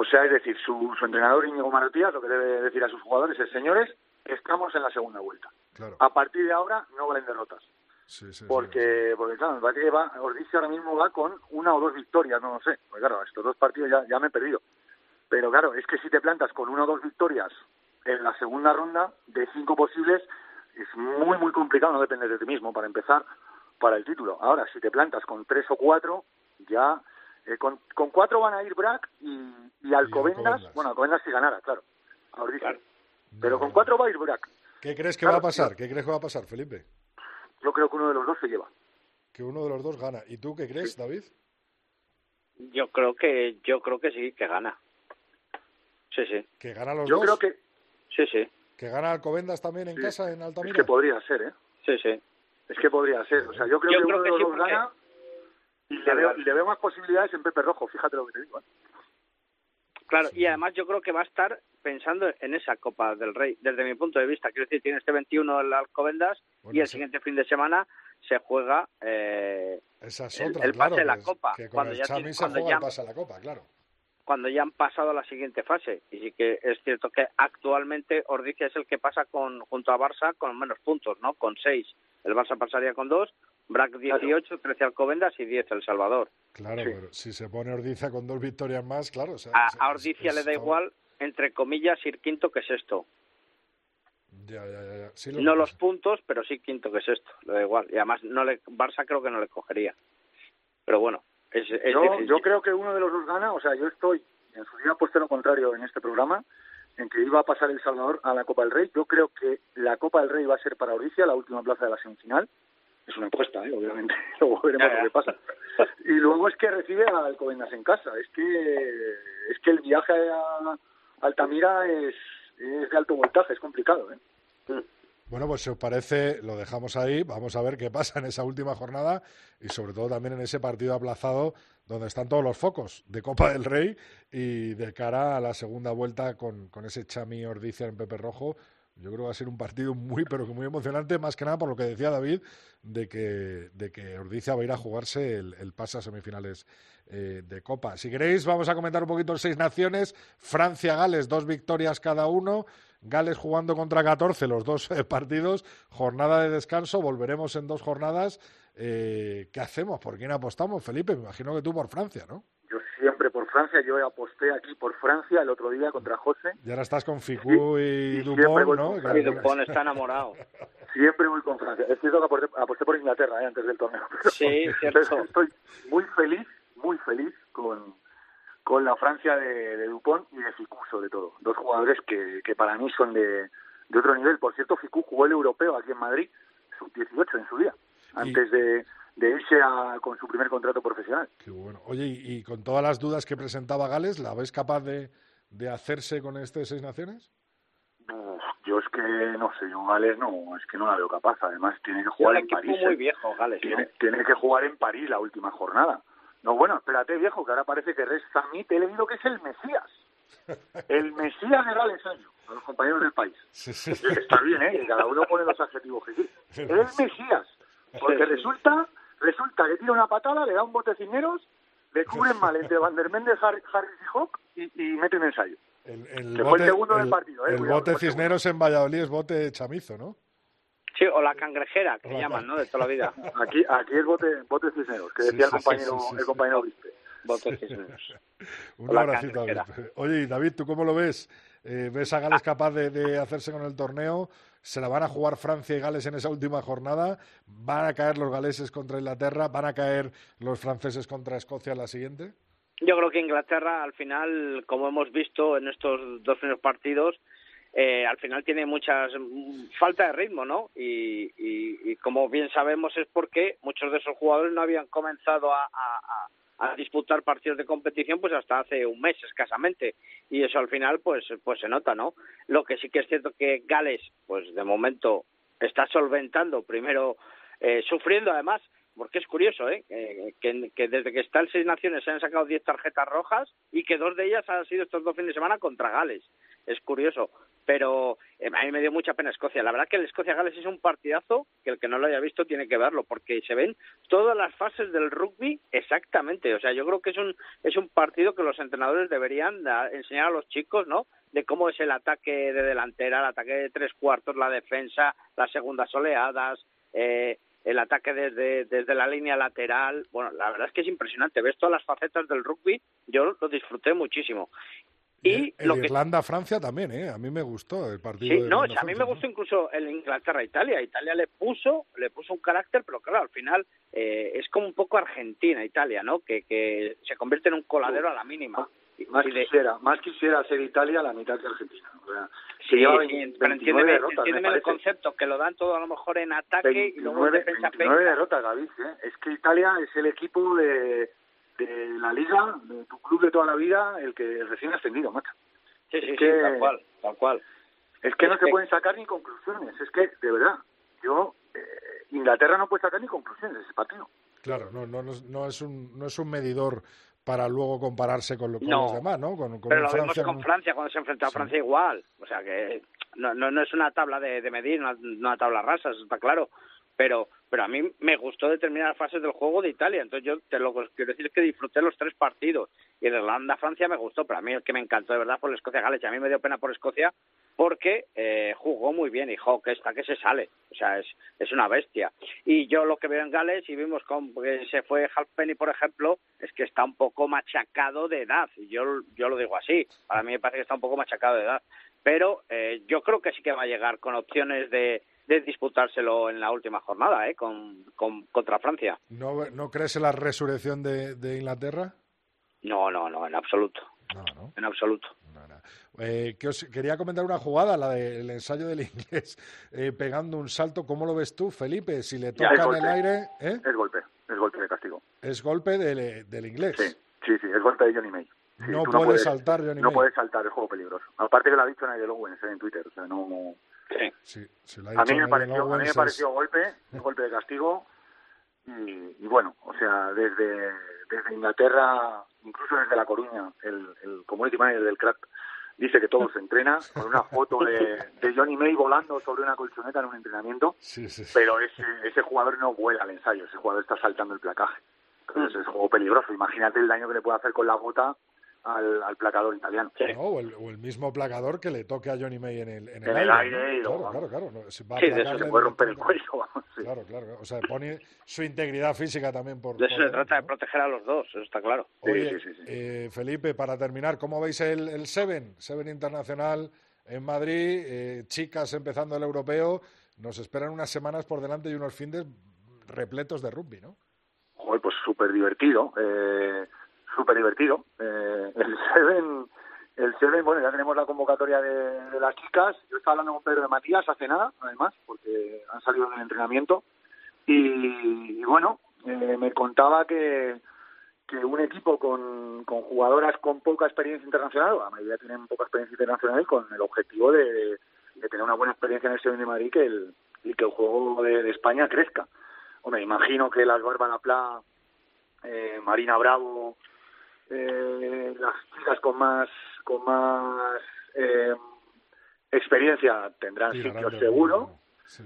O sea, es decir, su, entrenador Íñigo Maratías lo que debe decir a sus jugadores es, señores, estamos en la segunda vuelta. A partir de ahora no valen derrotas. porque, porque claro, me parece que va, ahora mismo va con una o dos victorias, no lo sé. Pues claro, estos dos partidos ya, ya me he perdido. Pero claro, es que si te plantas con una o dos victorias en la segunda ronda, de cinco posibles, es muy, muy complicado, no depende de ti mismo, para empezar, para el título. Ahora, si te plantas con tres o cuatro, ya eh, con, con, cuatro van a ir Brack y, y Alcobendas. Bueno, Alcobendas si ganara, claro. Pero con cuatro va a ir Brack. ¿Qué crees que va a pasar? ¿Qué crees que va a pasar, Felipe? Yo creo que uno de los dos se lleva. Que uno de los dos gana. ¿Y tú qué crees, David? Yo creo que yo creo que sí, que gana. Sí, sí. ¿Que gana los Yo dos? creo que Sí, sí. ¿Que gana Alcobendas también en Sí. casa, en es Altamira? que podría ser, ¿eh? Sí, sí. Es que podría ser. O sea, yo creo Yo que creo uno que de los sí, dos porque- gana y le, veo, y le veo más posibilidades en Pepe Rojo. Fíjate lo que te digo. ¿eh? Claro, y además yo creo que va a estar pensando en esa Copa del Rey, desde mi punto de vista. Quiero decir, tiene este 21 el Alcobendas Bueno, y el sí. siguiente fin de semana se juega eh, Esa es el- otra, el pase claro, de la Copa, Que con cuando el ya tiene- se cuando juega ya- el pase a la Copa, claro. Cuando ya han pasado a la siguiente fase. Y sí que es cierto que actualmente Ordizia es el que pasa con junto a Barça con menos puntos, ¿no? Con seis. El Barça pasaría con dos, Brac 18, 13 Alcobendas y 10 El Salvador. Claro, Sí. pero si se pone Ordiza con dos victorias más, claro. o sea, A, a es- Ordizia le da igual, entre comillas, ir quinto que sexto. Ya, ya, ya, ya. Sí, lo No los puntos, pero sí quinto que sexto. Le da igual. Y además no le, Barça creo que no le cogería. Pero bueno, es, es Yo, yo creo que uno de los dos gana. O sea, yo estoy, en su día aposté lo contrario en este programa, en que iba a pasar El Salvador a la Copa del Rey. Yo creo que la Copa del Rey va a ser para Oricia, la última plaza de la semifinal. Es una apuesta, ¿eh? obviamente. Luego veremos Ya, ya. lo que pasa. Y luego es que recibe a Alcobendas en casa. Es que es que el viaje a Altamira es, es de alto voltaje, es complicado. ¿eh? Bueno, pues si os parece, lo dejamos ahí. Vamos a ver qué pasa en esa última jornada y sobre todo también en ese partido aplazado donde están todos los focos de Copa del Rey y de cara a la segunda vuelta con, con ese Chami Ordicia en Pepe Rojo. Yo creo que va a ser un partido muy, pero que muy emocionante, más que nada por lo que decía David, de que, de que va a ir a jugarse el, el pase a semifinales eh, de Copa. Si queréis, vamos a comentar un poquito seis naciones. Francia, Gales, dos victorias cada uno. Gales jugando contra 14 los dos eh, partidos. Jornada de descanso. Volveremos en dos jornadas. Eh, ¿Qué hacemos? ¿Por quién apostamos, Felipe? Me imagino que tú por Francia, ¿no? Yo siempre por Francia, yo aposté aquí por Francia el otro día contra José. Y ahora estás con Ficú y Dupont, ¿no? con Y Dupont está enamorado. Siempre voy con Francia. Es cierto que aposté, aposté por Inglaterra ¿eh? antes del torneo. pero- Sí, cierto. Estoy muy feliz, muy feliz con, con la Francia de, de Dupont y de Ficú, sobre todo. Dos jugadores que, que para mí son de, de otro nivel. Por cierto, Ficú jugó el europeo aquí en Madrid, sub-18 en su día, antes de, de irse a- con su primer contrato profesional. Qué bueno. Oye, y, y con todas las dudas que presentaba Gales, ¿la ves capaz de, de hacerse con este Seis Naciones? Uf, yo es que no sé, yo Gales no, es que no la veo capaz. Además, tiene que jugar en París. muy ¿eh? viejo, Gales, ¿no? tiene, tiene que jugar en París la última jornada. No, bueno, espérate, viejo, que ahora parece que Res Samit he leído que es el Mesías. El Mesías de Gales a los compañeros del país. Sí, sí. Está bien, ¿eh? Cada uno pone los adjetivos que quiere. Es el Mesías. Porque resulta, resulta que tira una patada, le da un bote cineros, le cubren mal entre Van der Mende, Har- Harris y Hawk y, y mete un ensayo. El, el Que fue el segundo del partido, eh, el cuidado, bote Cisneros en Valladolid es bote chamizo, ¿no? Sí, o la cangrejera, que O la llaman, ¿no? De toda la vida. Aquí, aquí es bote, bote cisneros, que decía sí, el compañero, sí, el compañero. Botes cisneros. Un abracito. David. Oye, David, ¿tú cómo lo ves? Eh, ¿Ves a Gales capaz de, de hacerse con el torneo? ¿Se la van a jugar Francia y Gales en esa última jornada? ¿Van a caer los galeses contra Inglaterra? ¿Van a caer los franceses contra Escocia en la siguiente? Yo creo que Inglaterra, al final, como hemos visto en estos dos primeros partidos, eh, al final tiene muchas mm, falta de ritmo, ¿no? Y, y- como bien sabemos es porque muchos de esos jugadores no habían comenzado a disputar partidos de competición pues hasta hace un mes escasamente y eso al final pues pues se nota, ¿no? Lo que sí que es cierto que Gales pues de momento está solventando primero eh, sufriendo además porque es curioso, ¿eh? Eh, que, que desde que está el Seis Naciones se han sacado 10 tarjetas rojas y que dos de ellas han sido estos dos fines de semana contra Gales. Es curioso. Pero eh, a mí me dio mucha pena Escocia. La verdad que el Escocia-Gales es un partidazo que el que no lo haya visto tiene que verlo porque se ven todas las fases del rugby exactamente. O sea, yo creo que es un, es un partido que los entrenadores deberían enseñar a los chicos, ¿no? De cómo es el ataque de delantera, el ataque de tres cuartos, la defensa, las segundas oleadas, eh, el ataque desde, desde la línea lateral. Bueno, la verdad es que es impresionante. Ves todas las facetas del rugby, yo lo disfruté muchísimo. Y el lo que Irlanda-Francia también, ¿eh? A mí me gustó el partido. Sí, de no, o sea, a mí me gustó incluso el Inglaterra-Italia. Italia le puso, le puso un carácter, pero claro, al final eh, es como un poco Argentina-Italia, ¿no? Que, que se convierte en un coladero a la mínima. Y- Más de- quisiera, más quisiera ser Italia la mitad que Argentina. O sea, Sí, pero entiéndeme, el concepto, que lo dan todo a lo mejor en ataque y luego en defensa 29 derrotas, David. ¿eh? Es que Italia es el equipo de, de la liga, de tu club de toda la vida, el que recién ascendido, macho. Sí, sí, que, tal cual, tal cual. Es que no se pueden sacar ni conclusiones, es que, de verdad, yo, eh, Inglaterra no puede sacar ni conclusiones de ese partido. Claro, no, no, no, es un, no es un medidor para luego compararse con, los demás, ¿no? Con, pero lo vemos con Francia cuando se enfrentó a Francia igual. O sea que no, no, no es una tabla de, de medir, una, una tabla rasa, está claro pero pero a mí me gustó determinadas fases del juego de Italia, entonces yo te lo quiero decir es que disfruté los tres partidos y de Irlanda-Francia me gustó, pero a mí el que me encantó de verdad fue el Escocia-Gales, a mí me dio pena por Escocia porque eh, jugó muy bien y que está que se sale, o sea, es, es una bestia. Y yo lo que veo en Gales y vimos con que se fue Halfpenny, por ejemplo, es que está un poco machacado de edad, y yo, yo lo digo así, para mí me parece que está un poco machacado de edad, pero eh, yo creo que sí que va a llegar con opciones de de disputárselo en la última jornada, ¿eh? Con, contra Francia. ¿No, ¿No crees en la resurrección de, de Inglaterra? No, no, no, en absoluto. No, no. En absoluto. Eh, que os quería comentar una jugada, la del ensayo del inglés, eh, pegando un salto. ¿Cómo lo ves tú, Felipe? Si le toca en el aire. ¿eh? Es golpe, es golpe de castigo. Es golpe del, del inglés. Sí, sí, sí, es golpe de Johnny May. no, puede saltar Johnny No puede saltar, es juego peligroso. Aparte que lo ha dicho Nigel Owens en Twitter, o sea, no a, mí me pareció, a mí me pareció golpe, un golpe de castigo. Y, bueno, o sea, desde, desde Inglaterra, incluso desde La Coruña, el, el community manager del crack dice que todo se entrena, con una foto de, de, Johnny May volando sobre una colchoneta en un entrenamiento, pero ese, ese jugador no vuela al ensayo, ese jugador está saltando el placaje. Entonces es juego peligroso. Imagínate el daño que le puede hacer con la bota al, al placador italiano. o, el, o, el, mismo placador que le toque a Johnny May en el, en el, el aire. y claro, claro, claro, sí, de eso se puede romper el cuello. Claro, claro. O sea, pone su integridad física también por... De eso se trata de proteger a los dos, eso está claro. Oye, eh, Felipe, para terminar, ¿cómo veis el, el Seven? Seven Internacional en Madrid, eh, chicas empezando el europeo. Nos esperan unas semanas por delante y unos fines repletos de rugby, ¿no? Joder, pues súper divertido. Eh súper divertido. Eh, el Seven, el Seven, bueno, ya tenemos la convocatoria de, las chicas. Yo estaba hablando con Pedro de Matías hace nada, además, porque han salido del entrenamiento. Y, bueno, eh, me contaba que, que un equipo con, jugadoras con poca experiencia internacional, la mayoría tienen poca experiencia internacional, con el objetivo de, tener una buena experiencia en el Seven de Madrid que el, y que el juego de, España crezca. Hombre, imagino que las Bárbara Pla, eh, Marina Bravo, eh, las chicas con más con más eh, experiencia tendrán sitio seguro.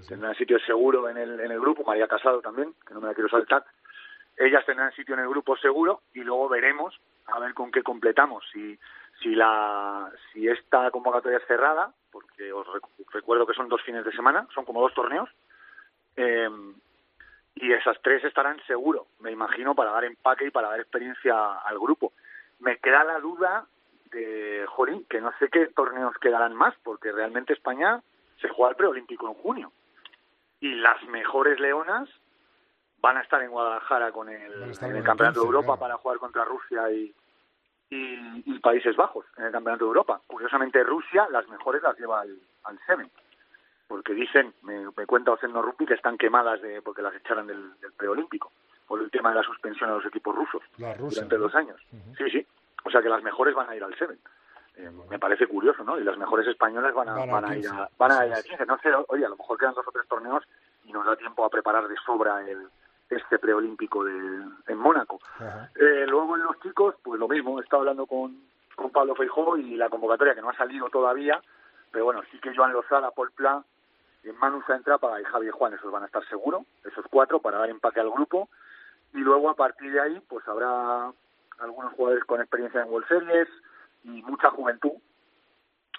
tendrán sitio seguro en el en el grupo. María Casado también que no me la quiero saltar. Ellas tendrán sitio en el grupo seguro y luego veremos a ver con qué completamos. Si si la si esta convocatoria es cerrada porque os recuerdo que son dos fines de semana son como dos torneos eh, y esas tres estarán seguro, me imagino, para dar empaque y para dar experiencia al grupo. Me queda la duda de, Jorín, que no sé qué torneos quedarán más, porque realmente España se juega el preolímpico en junio. Y las mejores leonas van a estar en Guadalajara con el, en el Campeonato de Europa para jugar contra Rusia y, y, Países Bajos en el Campeonato de Europa. Curiosamente, Rusia las mejores las lleva al, al Semen porque dicen, me, me cuenta Ocendo Rupi, que están quemadas de, porque las echaran del, preolímpico, por el tema de la suspensión a los equipos rusos durante dos años. Sí, sí. O sea que las mejores van a ir al Seven. Eh, me parece curioso, ¿no? Y las mejores españolas van a, van a, ir a, van a ir a 15. No sé, oye, a lo mejor quedan dos o tres torneos y nos da tiempo a preparar de sobra el, este preolímpico de, en Mónaco. Eh, luego en los chicos, pues lo mismo, he estado hablando con, con Pablo Feijó y la convocatoria que no ha salido todavía, pero bueno, sí que Joan Lozada, Paul Pla, Manu Trápaga y Javier Juan, esos van a estar seguros, esos cuatro, para dar empaque al grupo. Y luego a partir de ahí, pues habrá algunos jugadores con experiencia en World Series y mucha juventud.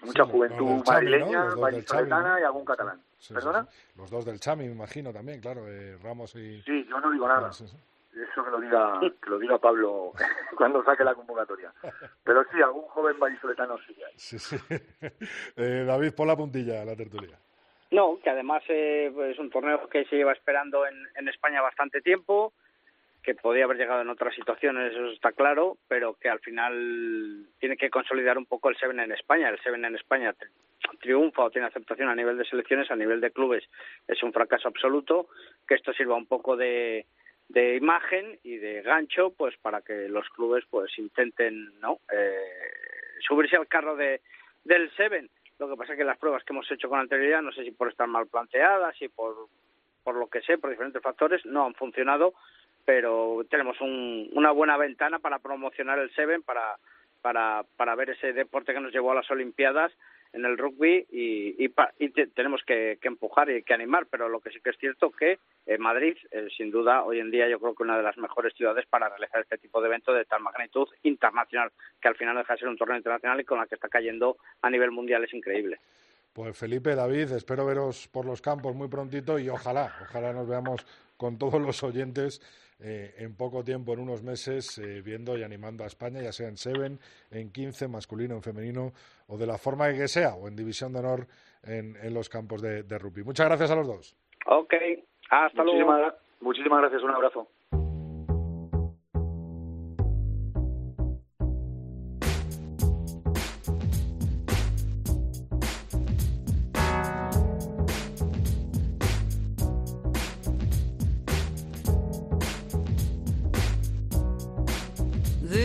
Mucha juventud madrileña, ¿no? y algún catalán. ¿Perdona? Los dos del Chami, me imagino también, claro, eh, Ramos y... Sí, yo no digo nada. Eso que lo diga, que lo diga Pablo cuando saque la convocatoria. Pero sí, algún joven vallisoletano sí hay. Sí, sí. Eh, David, pon la puntilla la tertulia. No, que además eh, es un torneo que se lleva esperando en, en España bastante tiempo, que podía haber llegado en otras situaciones, eso está claro, pero que al final tiene que consolidar un poco el Seven en España. El Seven en España triunfa o tiene aceptación a nivel de selecciones, a nivel de clubes es un fracaso absoluto, que esto sirva un poco de, de imagen y de gancho pues para que los clubes pues intenten no eh, subirse al carro de del Seven lo que pasa es que las pruebas que hemos hecho con anterioridad no sé si por estar mal planteadas y por por lo que sé por diferentes factores no han funcionado pero tenemos una buena ventana para promocionar el Seven, para, para, para ver ese deporte que nos llevó a las Olimpiadas en el rugby y, y, tenemos que, empujar y que animar, pero lo que sí que es cierto que eh, Madrid, eh, sin duda, hoy en día yo creo que una de las mejores ciudades para realizar este tipo de eventos de tal magnitud internacional, que al final deja de ser un torneo internacional y con la que está cayendo a nivel mundial es increíble. Pues Felipe, David, espero veros por los campos muy prontito y ojalá, ojalá nos veamos con todos los oyentes eh, en poco tiempo, en unos meses, eh, viendo y animando a España, ya sea en Seven, en 15, masculino, en femenino, o de la forma que sea, o en división de honor en, los campos de, de, rugby. Muchas gracias a los dos. Ok, hasta luego. Muchísimas gracias, un abrazo.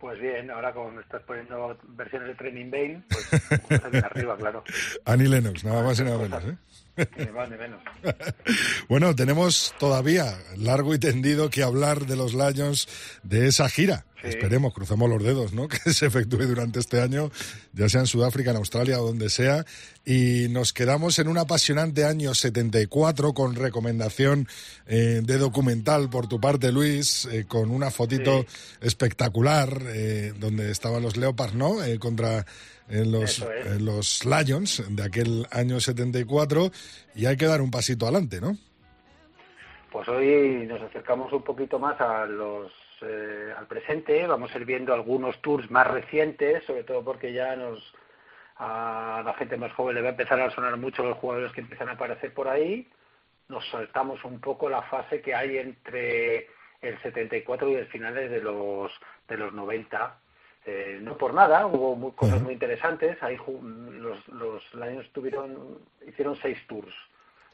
Pues bien, ahora como me estás poniendo versiones de Training Bane, pues arriba, claro. Annie Lennox, nada más y nada menos, ¿eh? menos. bueno, tenemos todavía largo y tendido que hablar de los Lions de esa gira. Esperemos, cruzamos los dedos, ¿no? Que se efectúe durante este año, ya sea en Sudáfrica, en Australia o donde sea. Y nos quedamos en un apasionante año 74 con recomendación eh, de documental por tu parte, Luis, eh, con una fotito espectacular eh, donde estaban los Leopards, ¿no? contra en los, los Lions de aquel año 74 y hay que dar un pasito adelante, ¿no? Pues hoy nos acercamos un poquito más a los eh, al presente, vamos a ir viendo algunos tours más recientes, sobre todo porque ya nos a la gente más joven le va a empezar a sonar mucho los jugadores que empiezan a aparecer por ahí. Nos saltamos un poco la fase que hay entre el 74 y el finales de los de los 90 eh, no por nada, hubo cosas muy interesantes. Ahí los, los Lions tuvieron, hicieron seis tours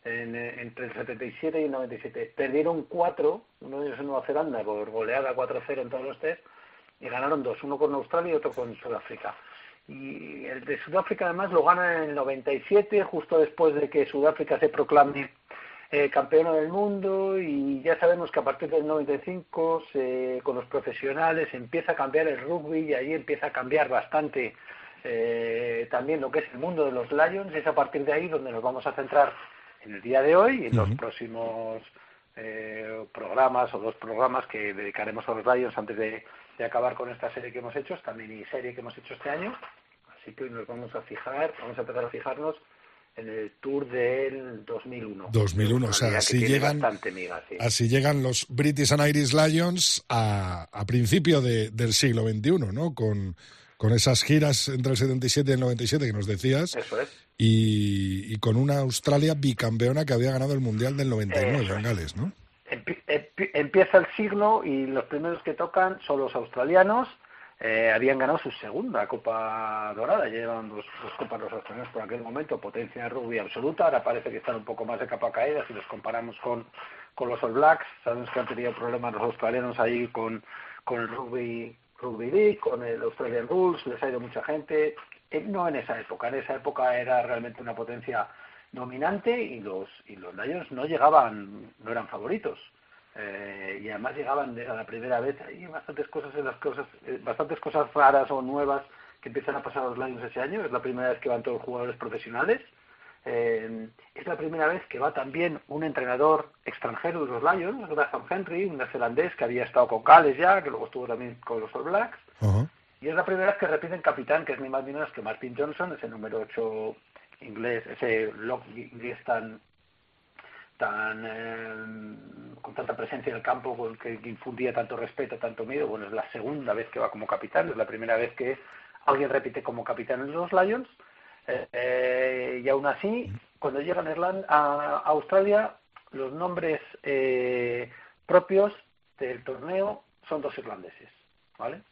eh, entre el 77 y el 97. Perdieron cuatro, uno de ellos en Nueva Zelanda por goleada 4-0 en todos los test, y ganaron dos, uno con Australia y otro con Sudáfrica. Y el de Sudáfrica además lo gana en el 97, justo después de que Sudáfrica se proclame eh, campeona del mundo y ya sabemos que a partir del 95 con los profesionales empieza a cambiar el rugby y ahí empieza a cambiar bastante eh, también lo que es el mundo de los Lions. Es a partir de ahí donde nos vamos a centrar en el día de hoy y en los próximos eh, programas o dos programas que dedicaremos a los Lions antes de, de acabar con esta serie que hemos hecho, esta miniserie que hemos hecho este año. Así que hoy nos vamos a fijar, vamos a empezar a fijarnos en el Tour del 2001. 2001, o sea, así llegan, así llegan los British and Irish Lions a, a principio de, del siglo XXI, ¿no? Con, con esas giras entre el 77 y el 97 que nos decías. Eso es. Y, y con una Australia bicampeona que había ganado el Mundial del 99 en Gales, ¿no? Empieza el siglo y los primeros que tocan son los australianos eh, habían ganado su segunda Copa Dorada, llevan dos, Copas los australianos por aquel momento, potencia de rugby absoluta, ahora parece que están un poco más de capa caída si los comparamos con, con los All Blacks, sabemos que han tenido problemas los australianos ahí con, con el rugby, rugby league, con el Australian Rules, les ha ido mucha gente, eh, no en esa época, en esa época era realmente una potencia dominante y los, y los Lions no llegaban, no eran favoritos. Eh, y además llegaban a la primera vez hay bastantes cosas en las cosas eh, bastantes cosas raras o nuevas que empiezan a pasar a los Lions ese año es la primera vez que van todos los jugadores profesionales eh, es la primera vez que va también un entrenador extranjero de los Lions Graham Henry un neozelandés que había estado con Gales ya que luego estuvo también con los All Blacks Y es la primera vez que repiten capitán, que es ni más ni menos que Martin Johnson, ese número 8 inglés, ese lock inglés tan tan eh, con tanta presencia en el campo, con que, infundía tanto respeto, tanto miedo. Bueno, es la segunda vez que va como capitán, es la primera vez que alguien repite como capitán en los Lions. Eh, eh, y aún así, cuando llegan a, Australia, los nombres propios del torneo son dos irlandeses, ¿vale?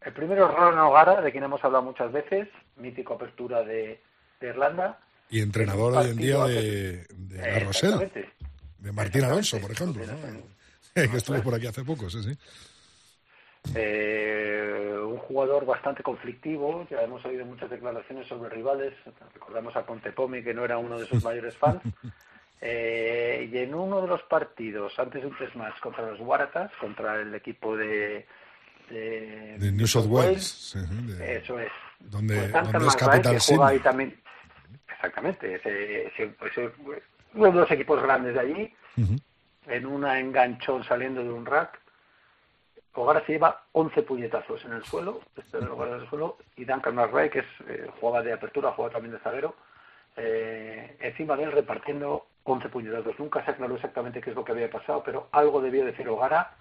El primero es Ron O'Gara, de quien hemos hablado muchas veces, mítico apertura de, Irlanda. Y entrenador hoy en día de, de La Rochelle, de Martín Alonso, por ejemplo, que estuvo por aquí hace poco, sí, sí. Eh, un jugador bastante conflictivo, ya hemos oído muchas declaraciones sobre rivales, recordamos a Contepomi que no era uno de sus mayores fans, eh, y en uno de los partidos, antes de un test match contra los Waratahs, contra el equipo de, de, New South Wales. eso es. Donde, donde es capital juega también, Exactamente, ese, uno de los equipos grandes de allí, en una enganchón saliendo de un rack. Hogar se lleva 11 puñetazos en el suelo, este en lugar del suelo, y Duncan McRae, que es, eh, jugaba de apertura, juega también de zaguero, eh, encima de él repartiendo 11 puñetazos. Nunca se aclaró exactamente qué es lo que había pasado, pero algo debió decir Hogara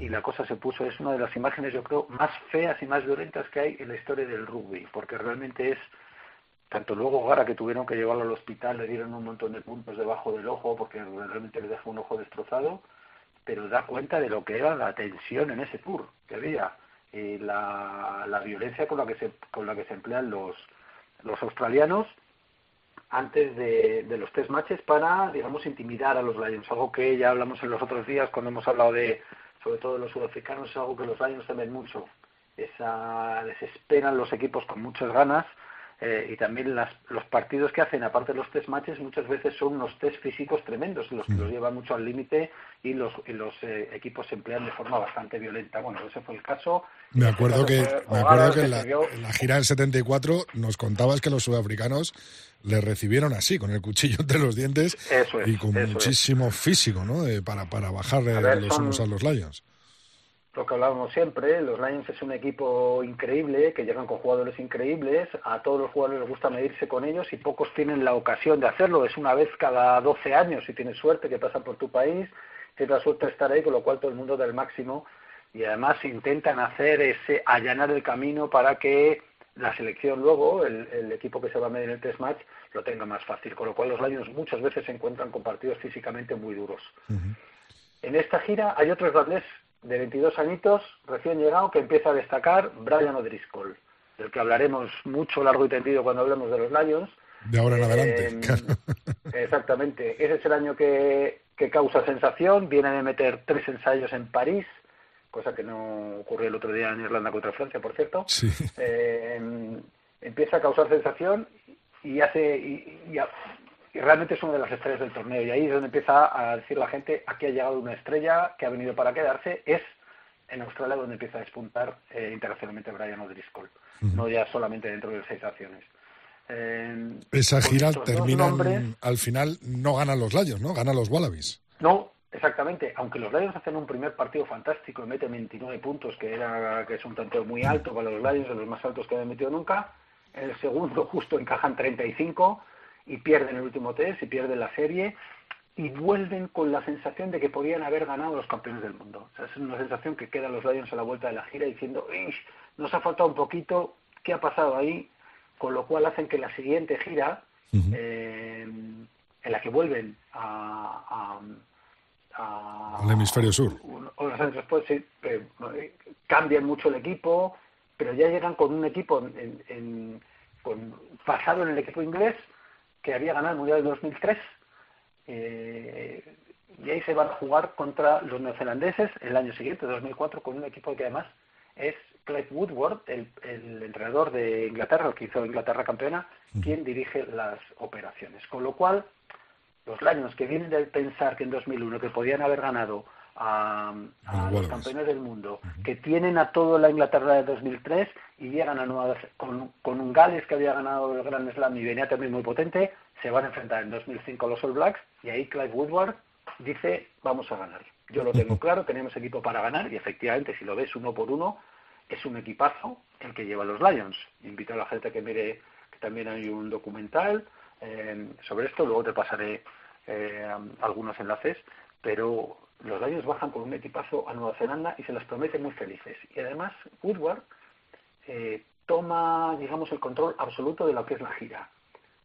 y la cosa se puso, es una de las imágenes yo creo más feas y más violentas que hay en la historia del rugby, porque realmente es, tanto luego Gara que tuvieron que llevarlo al hospital, le dieron un montón de puntos debajo del ojo porque realmente le dejó un ojo destrozado, pero da cuenta de lo que era la tensión en ese tour que había y la, la violencia con la que se con la que se emplean los los australianos antes de, de, los test matches para, digamos, intimidar a los Lions, algo que ya hablamos en los otros días cuando hemos hablado de, sobre todo los sudafricanos, es algo que los Lions temen mucho. Esa, les esperan los equipos con muchas ganas eh, y también las, los partidos que hacen, aparte de los test matches, muchas veces son unos test físicos tremendos, los que los llevan mucho al límite y los, y los eh, equipos se emplean de forma bastante violenta. Bueno, ese fue el caso. Me acuerdo que, me acuerdo que en la, en la, gira del 74 nos contabas que los sudafricanos le recibieron así, con el cuchillo entre los dientes y con muchísimo físico, ¿no? para, para bajarle los unos a los Lions. Lo que hablábamos siempre, los Lions es un equipo increíble, que llegan con jugadores increíbles, a todos los jugadores les gusta medirse con ellos y pocos tienen la ocasión de hacerlo, es una vez cada 12 años si tienes suerte que pasan por tu país, tienes la suerte de estar ahí, con lo cual todo el mundo da el máximo. Y además intentan hacer ese allanar el camino para que la selección luego, el, equipo que se va a medir en el test match, lo tenga más fácil, con lo cual los Lions muchas veces se encuentran con partidos físicamente muy duros. En esta gira hay otro irlandés de 22 añitos, recién llegado, que empieza a destacar, Brian O'Driscoll, del que hablaremos mucho, largo y tendido cuando hablemos de los Lions. De ahora en adelante. Eh, exactamente. Ese es el año que, que causa sensación. Viene de meter tres ensayos en París, cosa que no ocurrió el otro día en Irlanda contra Francia, por cierto. Eh, empieza a causar sensación y hace y, realmente es una de las estrellas del torneo. Y ahí es donde empieza a decir la gente aquí ha llegado una estrella que ha venido para quedarse. Es en Australia donde empieza a despuntar eh, internacionalmente Brian O'Driscoll no ya solamente dentro de seis acciones. Eh, esa gira termina al final no ganan los Lions no ganan los Wallabies. No Exactamente, aunque los Lions hacen un primer partido fantástico y meten 29 puntos, que era que es un tanteo muy alto para los Lions, de los más altos que habían metido nunca, en el segundo justo encajan 35 y pierden el último test y pierden la serie y vuelven con la sensación de que podían haber ganado los campeones del mundo. O sea, es una sensación que quedan los Lions a la vuelta de la gira diciendo, nos ha faltado un poquito, ¿qué ha pasado ahí? Con lo cual hacen que la siguiente gira, eh, en la que vuelven a al hemisferio sur. Después sí, cambian mucho el equipo, pero ya llegan con un equipo en, con, basado en el equipo inglés que había ganado el Mundial de 2003. Eh, y ahí se van a jugar contra los neozelandeses el año siguiente, 2004, con un equipo que además es Clive Woodward, el, el entrenador de Inglaterra, el que hizo Inglaterra campeona, quien dirige las operaciones. Con lo cual, los Lions que vienen de pensar que en 2001 que podían haber ganado a, los campeones del mundo, que tienen a toda la Inglaterra de 2003 y llegan a Nueva con, con un Gales que había ganado el Gran Slam y venía también muy potente, se van a enfrentar en 2005 a los All Blacks y ahí Clive Woodward dice vamos a ganar. Yo lo tengo claro, tenemos equipo para ganar y efectivamente si lo ves uno por uno es un equipazo el que lleva los Lions. Invito a la gente que mire que también hay un documental eh, sobre esto, luego te pasaré eh, algunos enlaces, pero los Lions bajan con un equipazo a Nueva Zelanda y se las promete muy felices. Y además, Woodward eh, toma, digamos, el control absoluto de lo que es la gira.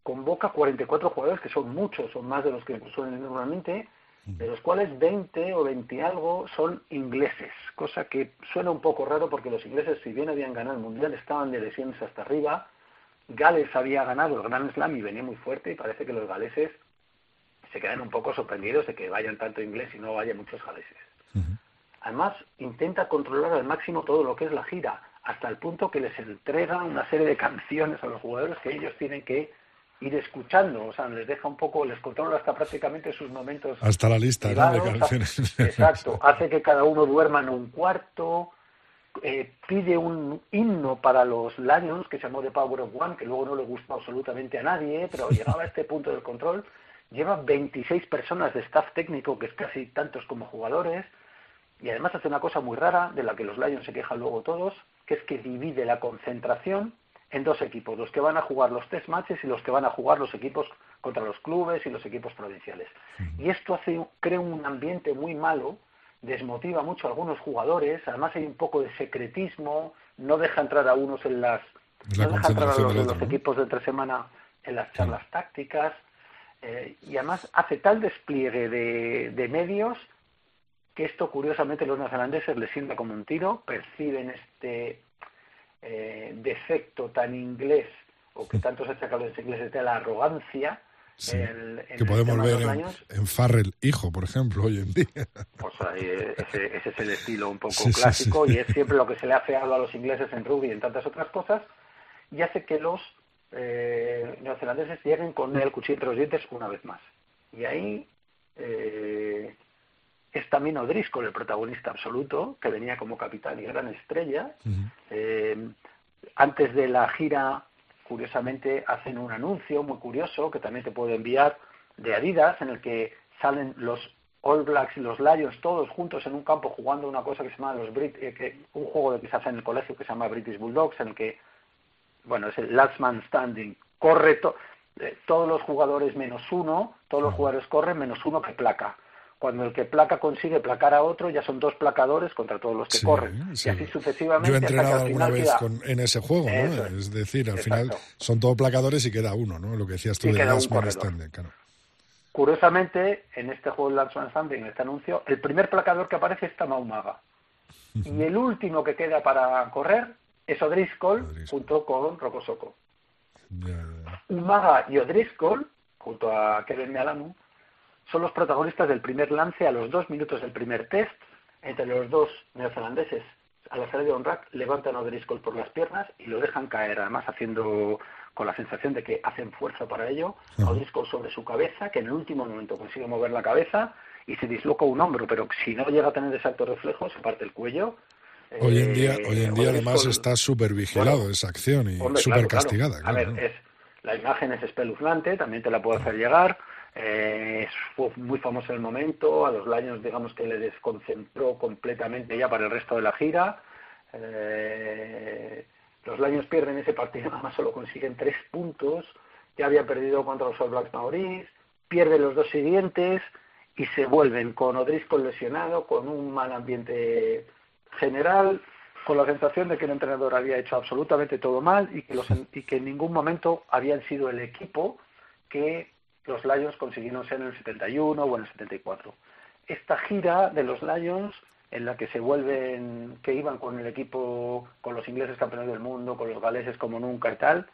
Convoca 44 jugadores, que son muchos, son más de los que suelen normalmente, de los cuales 20 o 20 algo son ingleses, cosa que suena un poco raro porque los ingleses, si bien habían ganado el Mundial, estaban de lesiones hasta arriba. Gales había ganado el Gran Slam y venía muy fuerte y parece que los galeses se quedan un poco sorprendidos de que vayan tanto inglés y no vaya muchos galeses. Además, intenta controlar al máximo todo lo que es la gira, hasta el punto que les entrega una serie de canciones a los jugadores que ellos tienen que ir escuchando, o sea, les deja un poco, les controla hasta prácticamente sus momentos. Hasta la lista de canciones. Exacto, hace que cada uno duerma en un cuarto, eh, pide un himno para los Lions que se llamó The Power of One, que luego no le gustó absolutamente a nadie, pero llegaba a este punto del control. Lleva 26 personas de staff técnico, que es casi tantos como jugadores, y además hace una cosa muy rara, de la que los Lions se quejan luego todos, que es que divide la concentración en dos equipos, los que van a jugar los test matches y los que van a jugar los equipos contra los clubes y los equipos provinciales. Y esto hace, crea un ambiente muy malo, desmotiva mucho a algunos jugadores, además hay un poco de secretismo, no deja entrar a unos en las, no deja entrar a los, equipos de entre semana en las charlas tácticas, eh, y además hace tal despliegue de, de medios que esto curiosamente los neozelandeses les sienta como un tiro, perciben este eh, defecto tan inglés o que tanto se achaca a los ingleses de la arrogancia. que podemos ver en, Farrell hijo, por ejemplo, hoy en día. Pues ese, es el estilo un poco clásico y es siempre lo que se le ha feado a los ingleses en rugby y en tantas otras cosas y hace que los eh, neozelandeses lleguen con el cuchillo entre los dientes una vez más. Y ahí eh, es también O'Driscoll el protagonista absoluto, que venía como capitán y gran estrella. Eh, antes de la gira, curiosamente, hacen un anuncio muy curioso que también te puedo enviar de Adidas, en el que salen los All Blacks y los Lions todos juntos en un campo jugando una cosa que se llama los Brit eh, que, un juego de quizás en el colegio que se llama British Bulldogs, en el que, bueno, es el last man standing, corre eh, todos los jugadores menos uno, todos los jugadores corren menos uno que placa cuando el que placa consigue placar a otro, ya son dos placadores contra todos los que corren. Y así sucesivamente. Yo he entrenado alguna vez en ese juego, ¿no? Es decir, al final son todos placadores y queda uno, ¿no? Lo que decías tú de Last Man Standing, claro. Curiosamente, en este juego de Last Man Standing, en este anuncio, el primer placador que aparece es Tamaumaga. Y el último que queda para correr es O'Driscoll, junto con Rocosoco. Umaga y O'Driscoll, junto a Kevin Mealamu, son los protagonistas del primer lance a los dos minutos del primer test. Entre los dos neozelandeses, a la salida de un rack, levantan a O'Driscoll por las piernas y lo dejan caer, además haciendo con la sensación de que hacen fuerza para ello. O'Driscoll sobre su cabeza, que en el último momento consigue mover la cabeza y se disloca un hombro, pero si no llega a tener exacto reflejo, se parte el cuello. Hoy en día, eh, hoy en día además está súper vigilado esa acción y súper castigada. a ver, es, la imagen es espeluznante, también te la puedo hacer llegar. Eh, fue muy famoso en el momento, a los Lions digamos que le desconcentró completamente ya para el resto de la gira. Eh, los Lions pierden ese partido, nada más solo consiguen tres puntos, ya había perdido contra los All Blacks Maoris, pierden los dos siguientes y se vuelven con O'Driscoll lesionado, con un mal ambiente general, con la sensación de que el entrenador había hecho absolutamente todo mal y que, los, y que en ningún momento habían sido el equipo que los Lions consiguieron ser en el 71 o en el 74. Esta gira de los Lions, en la que se vuelven, que iban con el equipo, con los ingleses campeones del mundo, con los galeses como nunca y tal,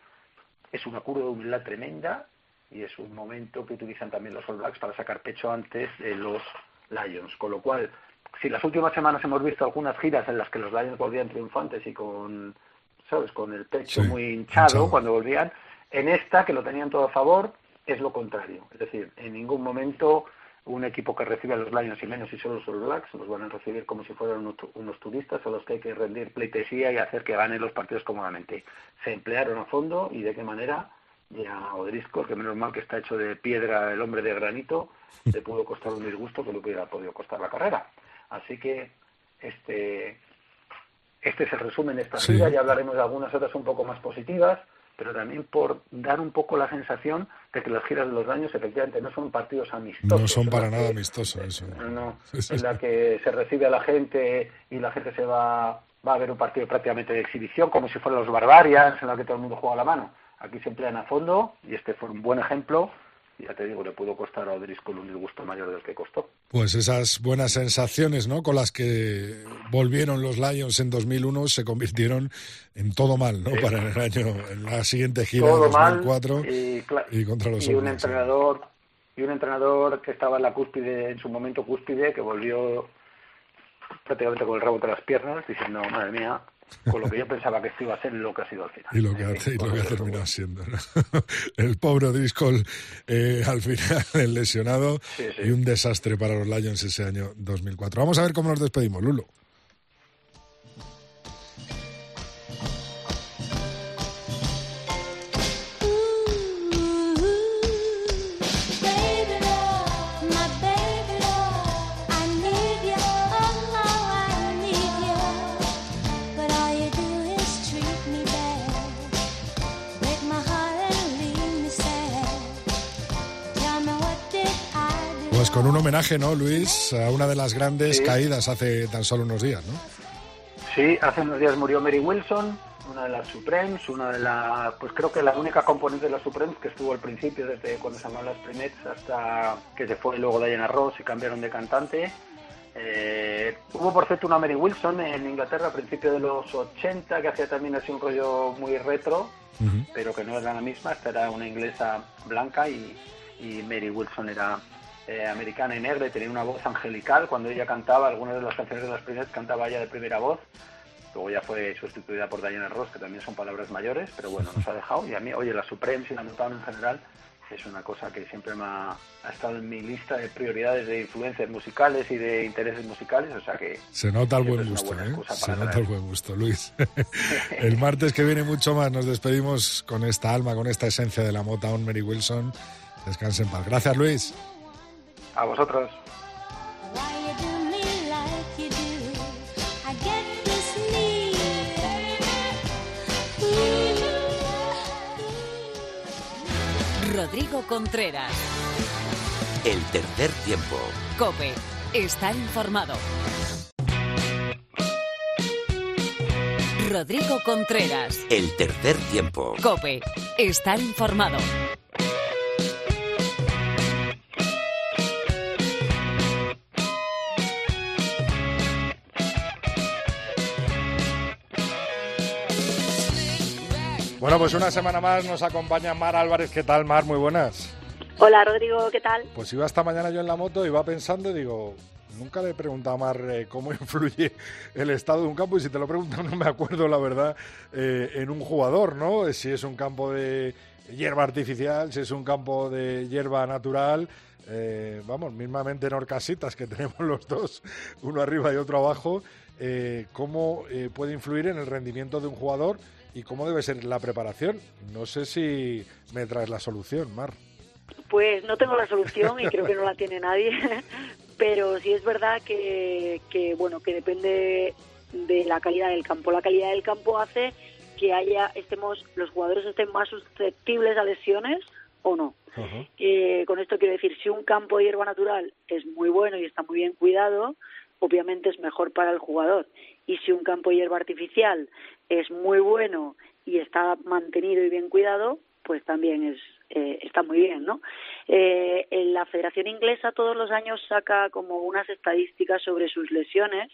es una curva de humildad tremenda y es un momento que utilizan también los All Blacks para sacar pecho antes de los Lions. Con lo cual, si las últimas semanas hemos visto algunas giras en las que los Lions volvían triunfantes y con, ¿sabes?, con el pecho muy hinchado cuando volvían, en esta, que lo tenían todo a favor, es lo contrario. Es decir, en ningún momento un equipo que recibe a los Lions y menos y solo los Blacks los van a recibir como si fueran unos, turistas a los que hay que rendir pleitesía y hacer que ganen los partidos cómodamente. Se emplearon a fondo y de qué manera ya Odrisco, que menos mal que está hecho de piedra el hombre de granito, le pudo costar un disgusto que le hubiera podido costar la carrera. Así que este este es el resumen de esta gira, ya hablaremos de algunas otras un poco más positivas, pero también por dar un poco la sensación de que las giras de los años efectivamente no son partidos amistosos. No son para nada amistosos, eso. No, en la que se recibe a la gente y la gente se va, va a ver un partido prácticamente de exhibición, como si fueran los Barbarians, en la que todo el mundo juega la mano. Aquí se emplean a fondo y este fue un buen ejemplo ya te digo, le pudo costar a O'Driscoll un disgusto mayor del que costó. Pues esas buenas sensaciones, ¿no? Con las que volvieron los Lions en 2001 se convirtieron en todo mal, ¿no? Para el año, en la siguiente gira de 2004 y, contra los y un entrenador y un entrenador que estaba en la cúspide, en su momento cúspide, que volvió prácticamente con el rabo entre las piernas, diciendo, madre mía, con lo que yo pensaba que esto iba a ser lo que ha sido al final. Y lo que ha, terminado siendo. El pobre Driscoll, eh, al final, el lesionado y un desastre para los Lions ese año 2004. Vamos a ver cómo nos despedimos, Lulo. Con un homenaje, ¿no, Luis? A una de las grandes caídas hace tan solo unos días, ¿no? Sí, hace unos días murió Mary Wilson, una de las Supremes, una de las, pues creo que la única componente de las Supremes que estuvo al principio, desde cuando se llamaban las Primettes hasta que se fue luego Diana Ross y cambiaron de cantante. Eh, hubo por cierto una Mary Wilson en Inglaterra a principios de los 80 que hacía también así un rollo muy retro, pero que no era la misma, esta era una inglesa blanca y, y Mary Wilson era eh, americana y negra y tenía una voz angelical. Cuando ella cantaba, algunas de las canciones de las primeras cantaba ella de primera voz. Luego ya fue sustituida por Diana Ross, que también son palabras mayores, pero bueno, nos ha dejado. Y a mí, oye, la Supremes y la Motown en general es una cosa que siempre me ha, estado en mi lista de prioridades de influencias musicales y de intereses musicales, o sea que... Se nota el buen gusto, ¿eh? Se nota el buen gusto, Luis. el martes que viene mucho más nos despedimos con esta alma, con esta esencia de la Motown, Mary Wilson. Descansen en paz. Gracias, Luis. A vosotros. Rodrigo Contreras. El tercer tiempo. Cope. Está informado. Rodrigo Contreras. El tercer tiempo. Cope. Está informado. Bueno, pues una semana más nos acompaña Mar Álvarez. ¿Qué tal, Mar? Muy buenas. Hola, Rodrigo, ¿qué tal? Pues iba esta mañana yo en la moto y iba pensando, digo, nunca le he preguntado a Mar eh, cómo influye el estado de un campo y si te lo pregunto no me acuerdo, la verdad, eh, en un jugador, ¿no? Si es un campo de hierba artificial, si es un campo de hierba natural. Eh, vamos, mismamente en Orcasitas, que tenemos los dos, uno arriba y otro abajo, ¿cómo puede influir en el rendimiento de un jugador? Y cómo debe ser la preparación. No sé si me traes la solución, Mar. Pues no tengo la solución y creo que no la tiene nadie, pero sí es verdad que, que, bueno que depende de la calidad del campo. La calidad del campo hace que haya estemos los jugadores estén más susceptibles a lesiones o no. Eh, con esto quiero decir, si un campo de hierba natural es muy bueno y está muy bien cuidado, obviamente es mejor para el jugador. Y si un campo de hierba artificial es muy bueno y está mantenido y bien cuidado, pues también es eh, está muy bien, ¿no? Eh, en la Federación Inglesa todos los años saca como unas estadísticas sobre sus lesiones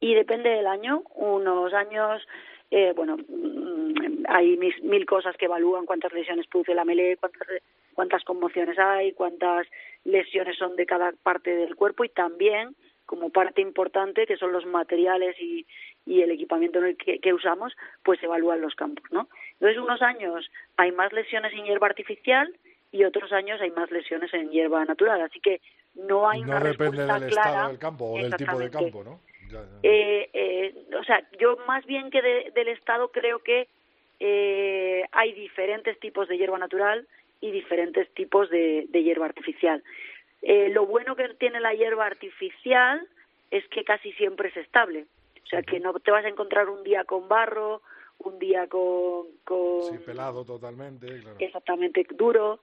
y depende del año. Unos años, eh, bueno, mm, hay mil, cosas que evalúan cuántas lesiones produce la melee, cuántas, cuántas conmociones hay, cuántas lesiones son de cada parte del cuerpo y también como parte importante, que son los materiales y, y el equipamiento que, que, usamos, pues evalúan los campos, ¿no? Entonces, unos años hay más lesiones en hierba artificial y otros años hay más lesiones en hierba natural, así que no hay una respuesta del clara. Estado del campo o del tipo de campo, ¿no? Eh, eh, o sea, yo más bien que del estado creo que eh, hay diferentes tipos de hierba natural y diferentes tipos de, de hierba artificial. Eh, lo bueno que tiene la hierba artificial es que casi siempre es estable. O sea, que no te vas a encontrar un día con barro, un día con... con Sí, pelado totalmente, claro. exactamente duro.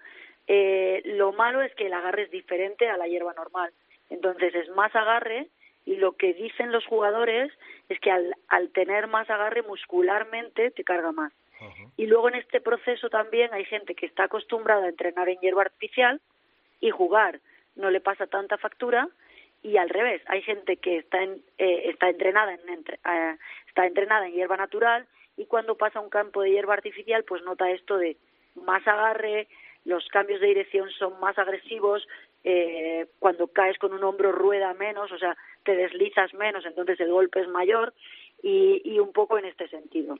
Eh, lo malo es que el agarre es diferente a la hierba normal. Entonces es más agarre y lo que dicen los jugadores es que al, al tener más agarre muscularmente te carga más. Y luego en este proceso también hay gente que está acostumbrada a entrenar en hierba artificial y jugar no le pasa tanta factura y al revés hay gente que está en, eh, está entrenada en entre- eh, está entrenada en hierba natural y cuando pasa un campo de hierba artificial pues nota esto de más agarre los cambios de dirección son más agresivos eh, cuando caes con un hombro rueda menos o sea te deslizas menos entonces el golpe es mayor y, y un poco en este sentido.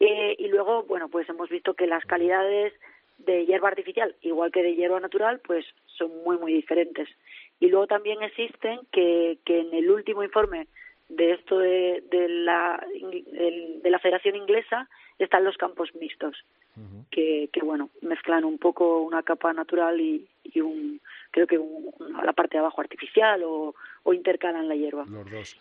Eh, y luego, bueno, pues hemos visto que las calidades de hierba artificial, igual que de hierba natural, pues son muy, muy diferentes. Y luego también existen que, que en el último informe de esto de, de la, de la Federación Inglesa están los campos mixtos, que, que, bueno, mezclan un poco una capa natural y, y un, creo que un- la parte de abajo artificial o, o intercalan la hierba. Los dos.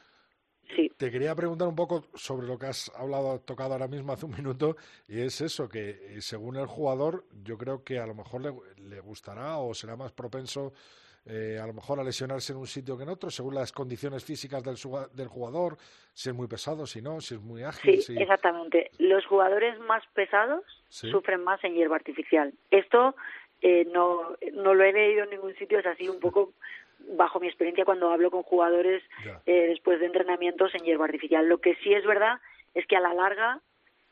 Sí. Te quería preguntar un poco sobre lo que has hablado, tocado ahora mismo hace un minuto, y es eso, que eh, según el jugador, yo creo que a lo mejor le, le gustará o será más propenso eh, a lo mejor a lesionarse en un sitio que en otro, según las condiciones físicas del, jugador, si es muy pesado, si no, si es muy ágil. Sí, si- exactamente. Los jugadores más pesados Sí. sufren más en hierba artificial. Esto eh, no, no lo he leído en ningún sitio, es así un poco bajo mi experiencia cuando hablo con jugadores eh, después de entrenamientos en hierba artificial. Lo que sí es verdad es que a la larga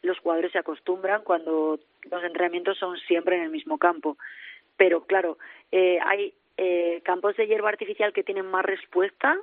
los jugadores se acostumbran cuando los entrenamientos son siempre en el mismo campo. Pero claro, eh, hay eh, campos de hierba artificial que tienen más respuesta,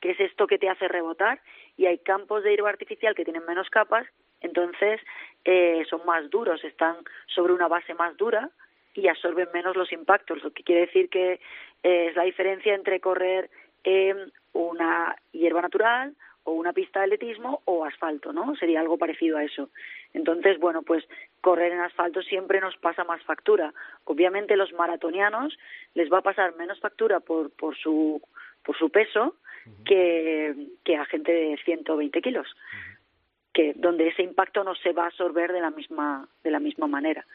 que es esto que te hace rebotar, y hay campos de hierba artificial que tienen menos capas, entonces eh, son más duros, están sobre una base más dura y absorben menos los impactos, lo que quiere decir que eh, es la diferencia entre correr en una hierba natural o una pista de atletismo o asfalto, ¿no? Sería algo parecido a eso. Entonces, bueno, pues correr en asfalto siempre nos pasa más factura. Obviamente los maratonianos les va a pasar menos factura por, por su por su peso que, que a gente de 120 kilos, que donde ese impacto no se va a absorber de la misma de la misma manera.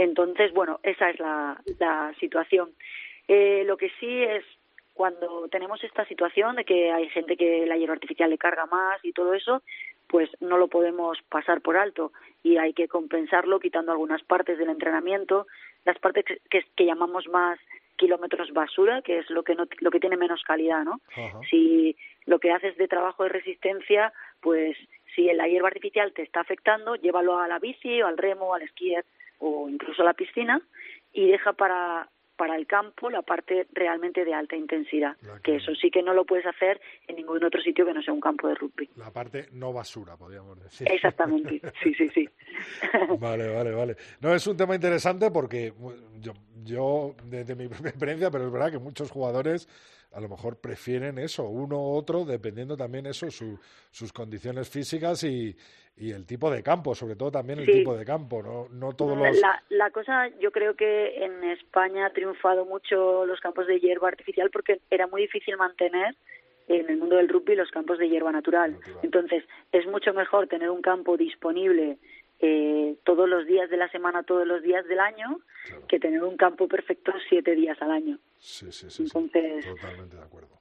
Entonces, bueno, esa es la, la situación. Eh, lo que sí es cuando tenemos esta situación de que hay gente que la hierba artificial le carga más y todo eso, pues no lo podemos pasar por alto y hay que compensarlo quitando algunas partes del entrenamiento, las partes que, que, que llamamos más kilómetros basura, que es lo que no, lo que tiene menos calidad, ¿no? Si lo que haces de trabajo de resistencia, pues si la hierba artificial te está afectando, llévalo a la bici o al remo, al esquier o incluso la piscina y deja para para el campo la parte realmente de alta intensidad, que eso sí que no lo puedes hacer en ningún otro sitio que no sea un campo de rugby. La parte no basura, podríamos decir. Exactamente, sí, sí, sí. Vale, vale, vale. No, es un tema interesante porque yo, yo desde mi propia experiencia, pero es verdad que muchos jugadores a lo mejor prefieren eso, uno u otro, dependiendo también eso, su, sus condiciones físicas y, y, el tipo de campo, sobre todo también el sí. tipo de campo, no, no todos los... La, la cosa, yo creo que en España ha triunfado mucho los campos de hierba artificial porque era muy difícil mantener en el mundo del rugby los campos de hierba natural. natural. Entonces, es mucho mejor tener un campo disponible eh, todos los días de la semana, todos los días del año, claro. que tener un campo perfecto siete días al año. Sí, sí, sí. Entonces, sí, totalmente de acuerdo.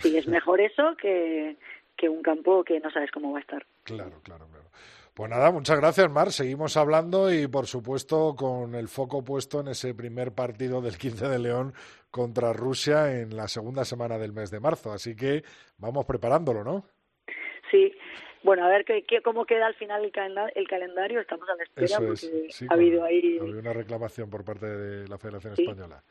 Sí, es mejor eso que, que un campo que no sabes cómo va a estar. Claro, claro, claro. Pues nada, muchas gracias, Mar. Seguimos hablando y, por supuesto, con el foco puesto en ese primer partido del 15 de León contra Rusia en la segunda semana del mes de marzo. Así que vamos preparándolo, ¿no? Sí. Bueno, a ver qué, qué, cómo queda al final el, calenda el calendario. Estamos a la espera Eso porque es. Sí, ha habido ahí... Ha habido una reclamación por parte de la Federación sí. Española.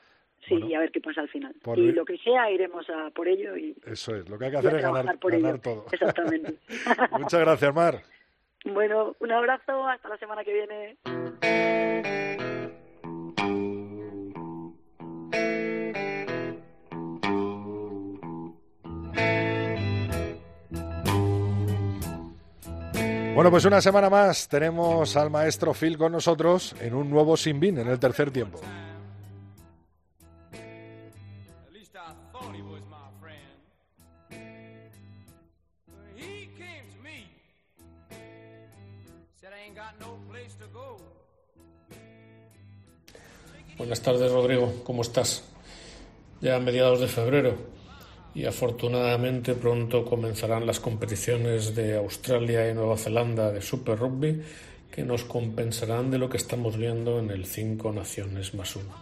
Sí, bueno, y a ver qué pasa al final. Y mi... lo que sea, iremos a por ello. Y, Eso es, lo que hay que hacer es ganar, ganar todo. Exactamente. Muchas gracias, Mar. Bueno, un abrazo, hasta la semana que viene. Bueno, pues una semana más tenemos al maestro Phil con nosotros en un nuevo Sin Bin en el tercer tiempo. Buenas tardes, Rodrigo. ¿Cómo estás? Ya a mediados de febrero y afortunadamente pronto comenzarán las competiciones de Australia y Nueva Zelanda de Super Rugby que nos compensarán de lo que estamos viendo en el Cinco Naciones más uno.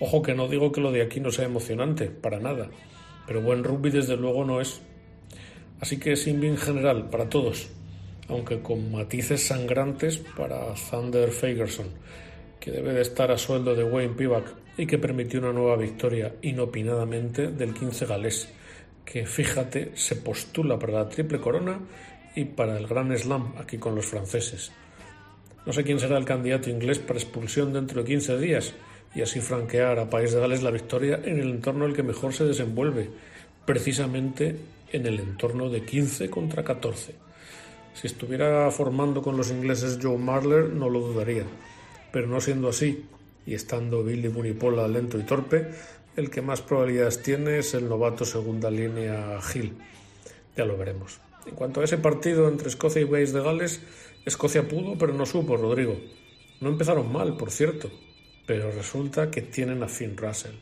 Ojo que no digo que lo de aquí no sea emocionante, para nada, pero buen rugby desde luego no es. Así que sin bien general para todos, aunque con matices sangrantes para Thunder Fagerson, que debe de estar a sueldo de Wayne Pivac y que permitió una nueva victoria inopinadamente del 15 galés, que fíjate se postula para la triple corona y para el Gran Slam aquí con los franceses. No sé quién será el candidato inglés para expulsión dentro de 15 días y así franquear a País de Gales la victoria en el entorno en el que mejor se desenvuelve, precisamente en el entorno de 15 contra 14. Si estuviera formando con los ingleses Joe Marler no lo dudaría pero no siendo así, y estando Billy Bunipola lento y torpe, el que más probabilidades tiene es el novato segunda línea Gil. Ya lo veremos. En cuanto a ese partido entre Escocia y Wales de Gales, Escocia pudo, pero no supo, Rodrigo. No empezaron mal, por cierto, pero resulta que tienen a Finn Russell.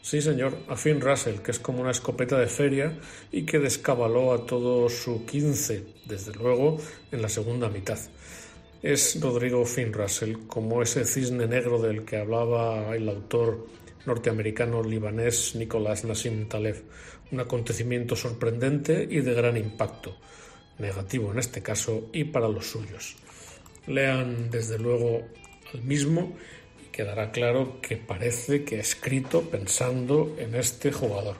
Sí, señor, a Finn Russell, que es como una escopeta de feria y que descabaló a todo su 15, desde luego, en la segunda mitad es Rodrigo Finn Russell, como ese cisne negro del que hablaba el autor norteamericano libanés Nicolás Nassim Taleb, un acontecimiento sorprendente y de gran impacto, negativo en este caso y para los suyos. Lean desde luego al mismo y quedará claro que parece que ha escrito pensando en este jugador.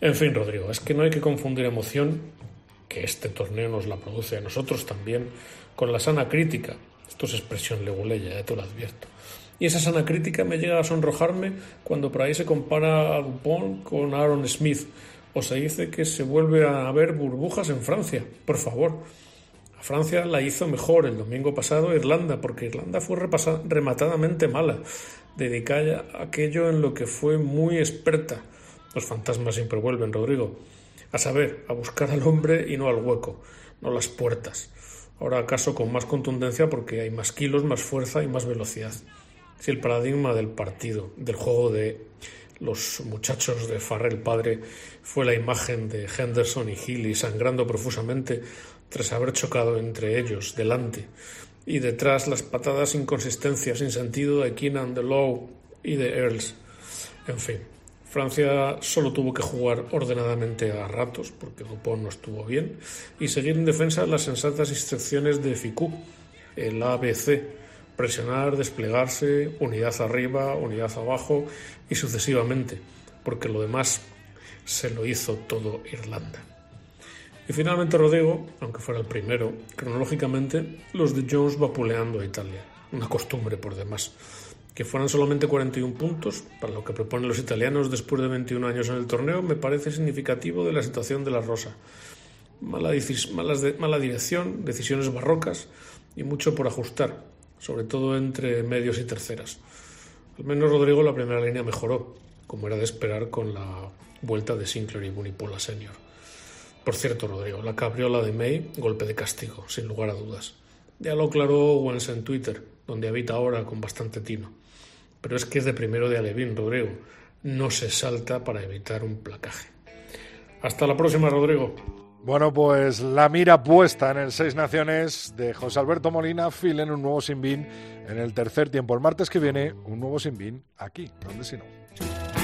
En fin, Rodrigo, es que no hay que confundir emoción, que este torneo nos la produce a nosotros también, con la sana crítica. Esto es expresión leguleya, ya te lo advierto. Y esa sana crítica me llega a sonrojarme cuando por ahí se compara a Dupont con Aaron Smith o se dice que se vuelve a ver burbujas en Francia. Por favor, a Francia la hizo mejor el domingo pasado Irlanda, porque Irlanda fue rematadamente mala, dedicada a aquello en lo que fue muy experta. Los fantasmas siempre vuelven, Rodrigo. A saber, a buscar al hombre y no al hueco, no las puertas. Ahora acaso con más contundencia porque hay más kilos, más fuerza y más velocidad. Si el paradigma del partido, del juego de los muchachos de Farrell padre fue la imagen de Henderson y Healy sangrando profusamente tras haber chocado entre ellos delante y detrás las patadas inconsistencias sin sentido de Keenan, de Lowe y de Earls. En fin, Francia solo tuvo que jugar ordenadamente a ratos, porque Dupont no estuvo bien, y seguir en defensa las sensatas instrucciones de Ficú, el ABC, presionar, desplegarse, unidad arriba, unidad abajo y sucesivamente, porque lo demás se lo hizo todo Irlanda. Y finalmente Rodrigo, aunque fuera el primero, cronológicamente, los de Jones vapuleando a Italia, una costumbre por demás que fueran solamente 41 puntos, para lo que proponen los italianos después de 21 años en el torneo, me parece significativo de la situación de la Rosa. Mala, mala dirección, decisiones barrocas y mucho por ajustar, sobre todo entre medios y terceras. Al menos Rodrigo la primera línea mejoró, como era de esperar con la vuelta de Sinclair y Bunipola Senior. Por cierto, Rodrigo, la cabriola de May, golpe de castigo, sin lugar a dudas. Ya lo aclaró Owens en Twitter, donde habita ahora con bastante tino. Pero es que es de primero de Alevín, Rodrigo. No se salta para evitar un placaje. Hasta la próxima, Rodrigo. Bueno, pues la mira puesta en el Seis Naciones de José Alberto Molina, filen un nuevo Sinbin en el tercer tiempo. El martes que viene, un nuevo Sinbin aquí, donde si no.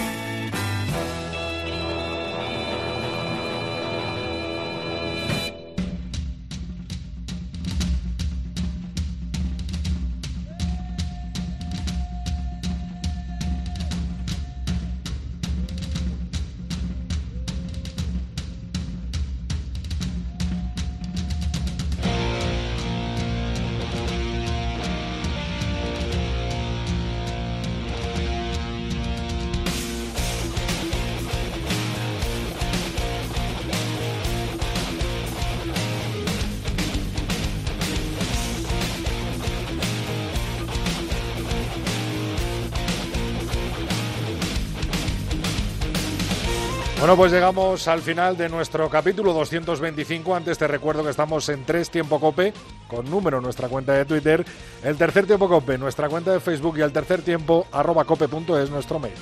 Bueno, pues llegamos al final de nuestro capítulo 225. Antes te recuerdo que estamos en Tres Tiempo Cope, con número nuestra cuenta de Twitter, el Tercer Tiempo Cope, nuestra cuenta de Facebook y el Tercer Tiempo arroba cope.es nuestro mail.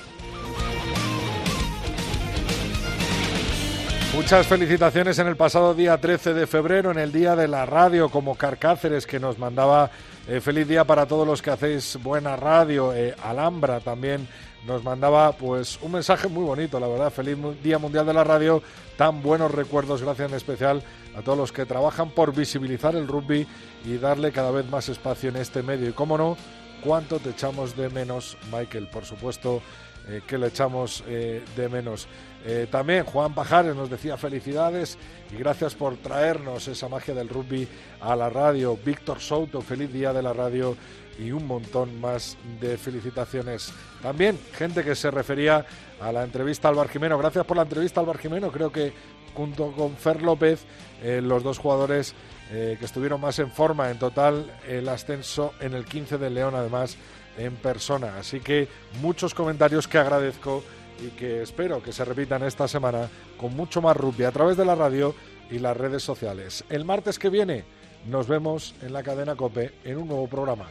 Muchas felicitaciones en el pasado día 13 de febrero, en el Día de la Radio, como Carcáceres, que nos mandaba eh, feliz día para todos los que hacéis buena radio, eh, Alhambra también nos mandaba pues un mensaje muy bonito, la verdad. Feliz Día Mundial de la Radio, tan buenos recuerdos, gracias en especial a todos los que trabajan por visibilizar el rugby y darle cada vez más espacio en este medio. Y cómo no, cuánto te echamos de menos, Michael, por supuesto eh, que le echamos eh, de menos. Eh, también Juan Pajares nos decía felicidades y gracias por traernos esa magia del rugby a la radio. Víctor Souto, feliz día de la radio y un montón más de felicitaciones. También gente que se refería a la entrevista al Barjimeno. Gracias por la entrevista al Barjimeno. Creo que junto con Fer López, eh, los dos jugadores eh, que estuvieron más en forma en total, el ascenso en el 15 de León, además en persona. Así que muchos comentarios que agradezco y que espero que se repitan esta semana con mucho más rugby a través de la radio y las redes sociales. El martes que viene nos vemos en la cadena Cope en un nuevo programa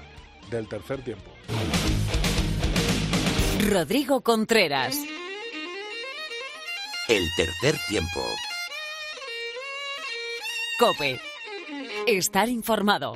del tercer tiempo. Rodrigo Contreras. El tercer tiempo. Cope. Estar informado.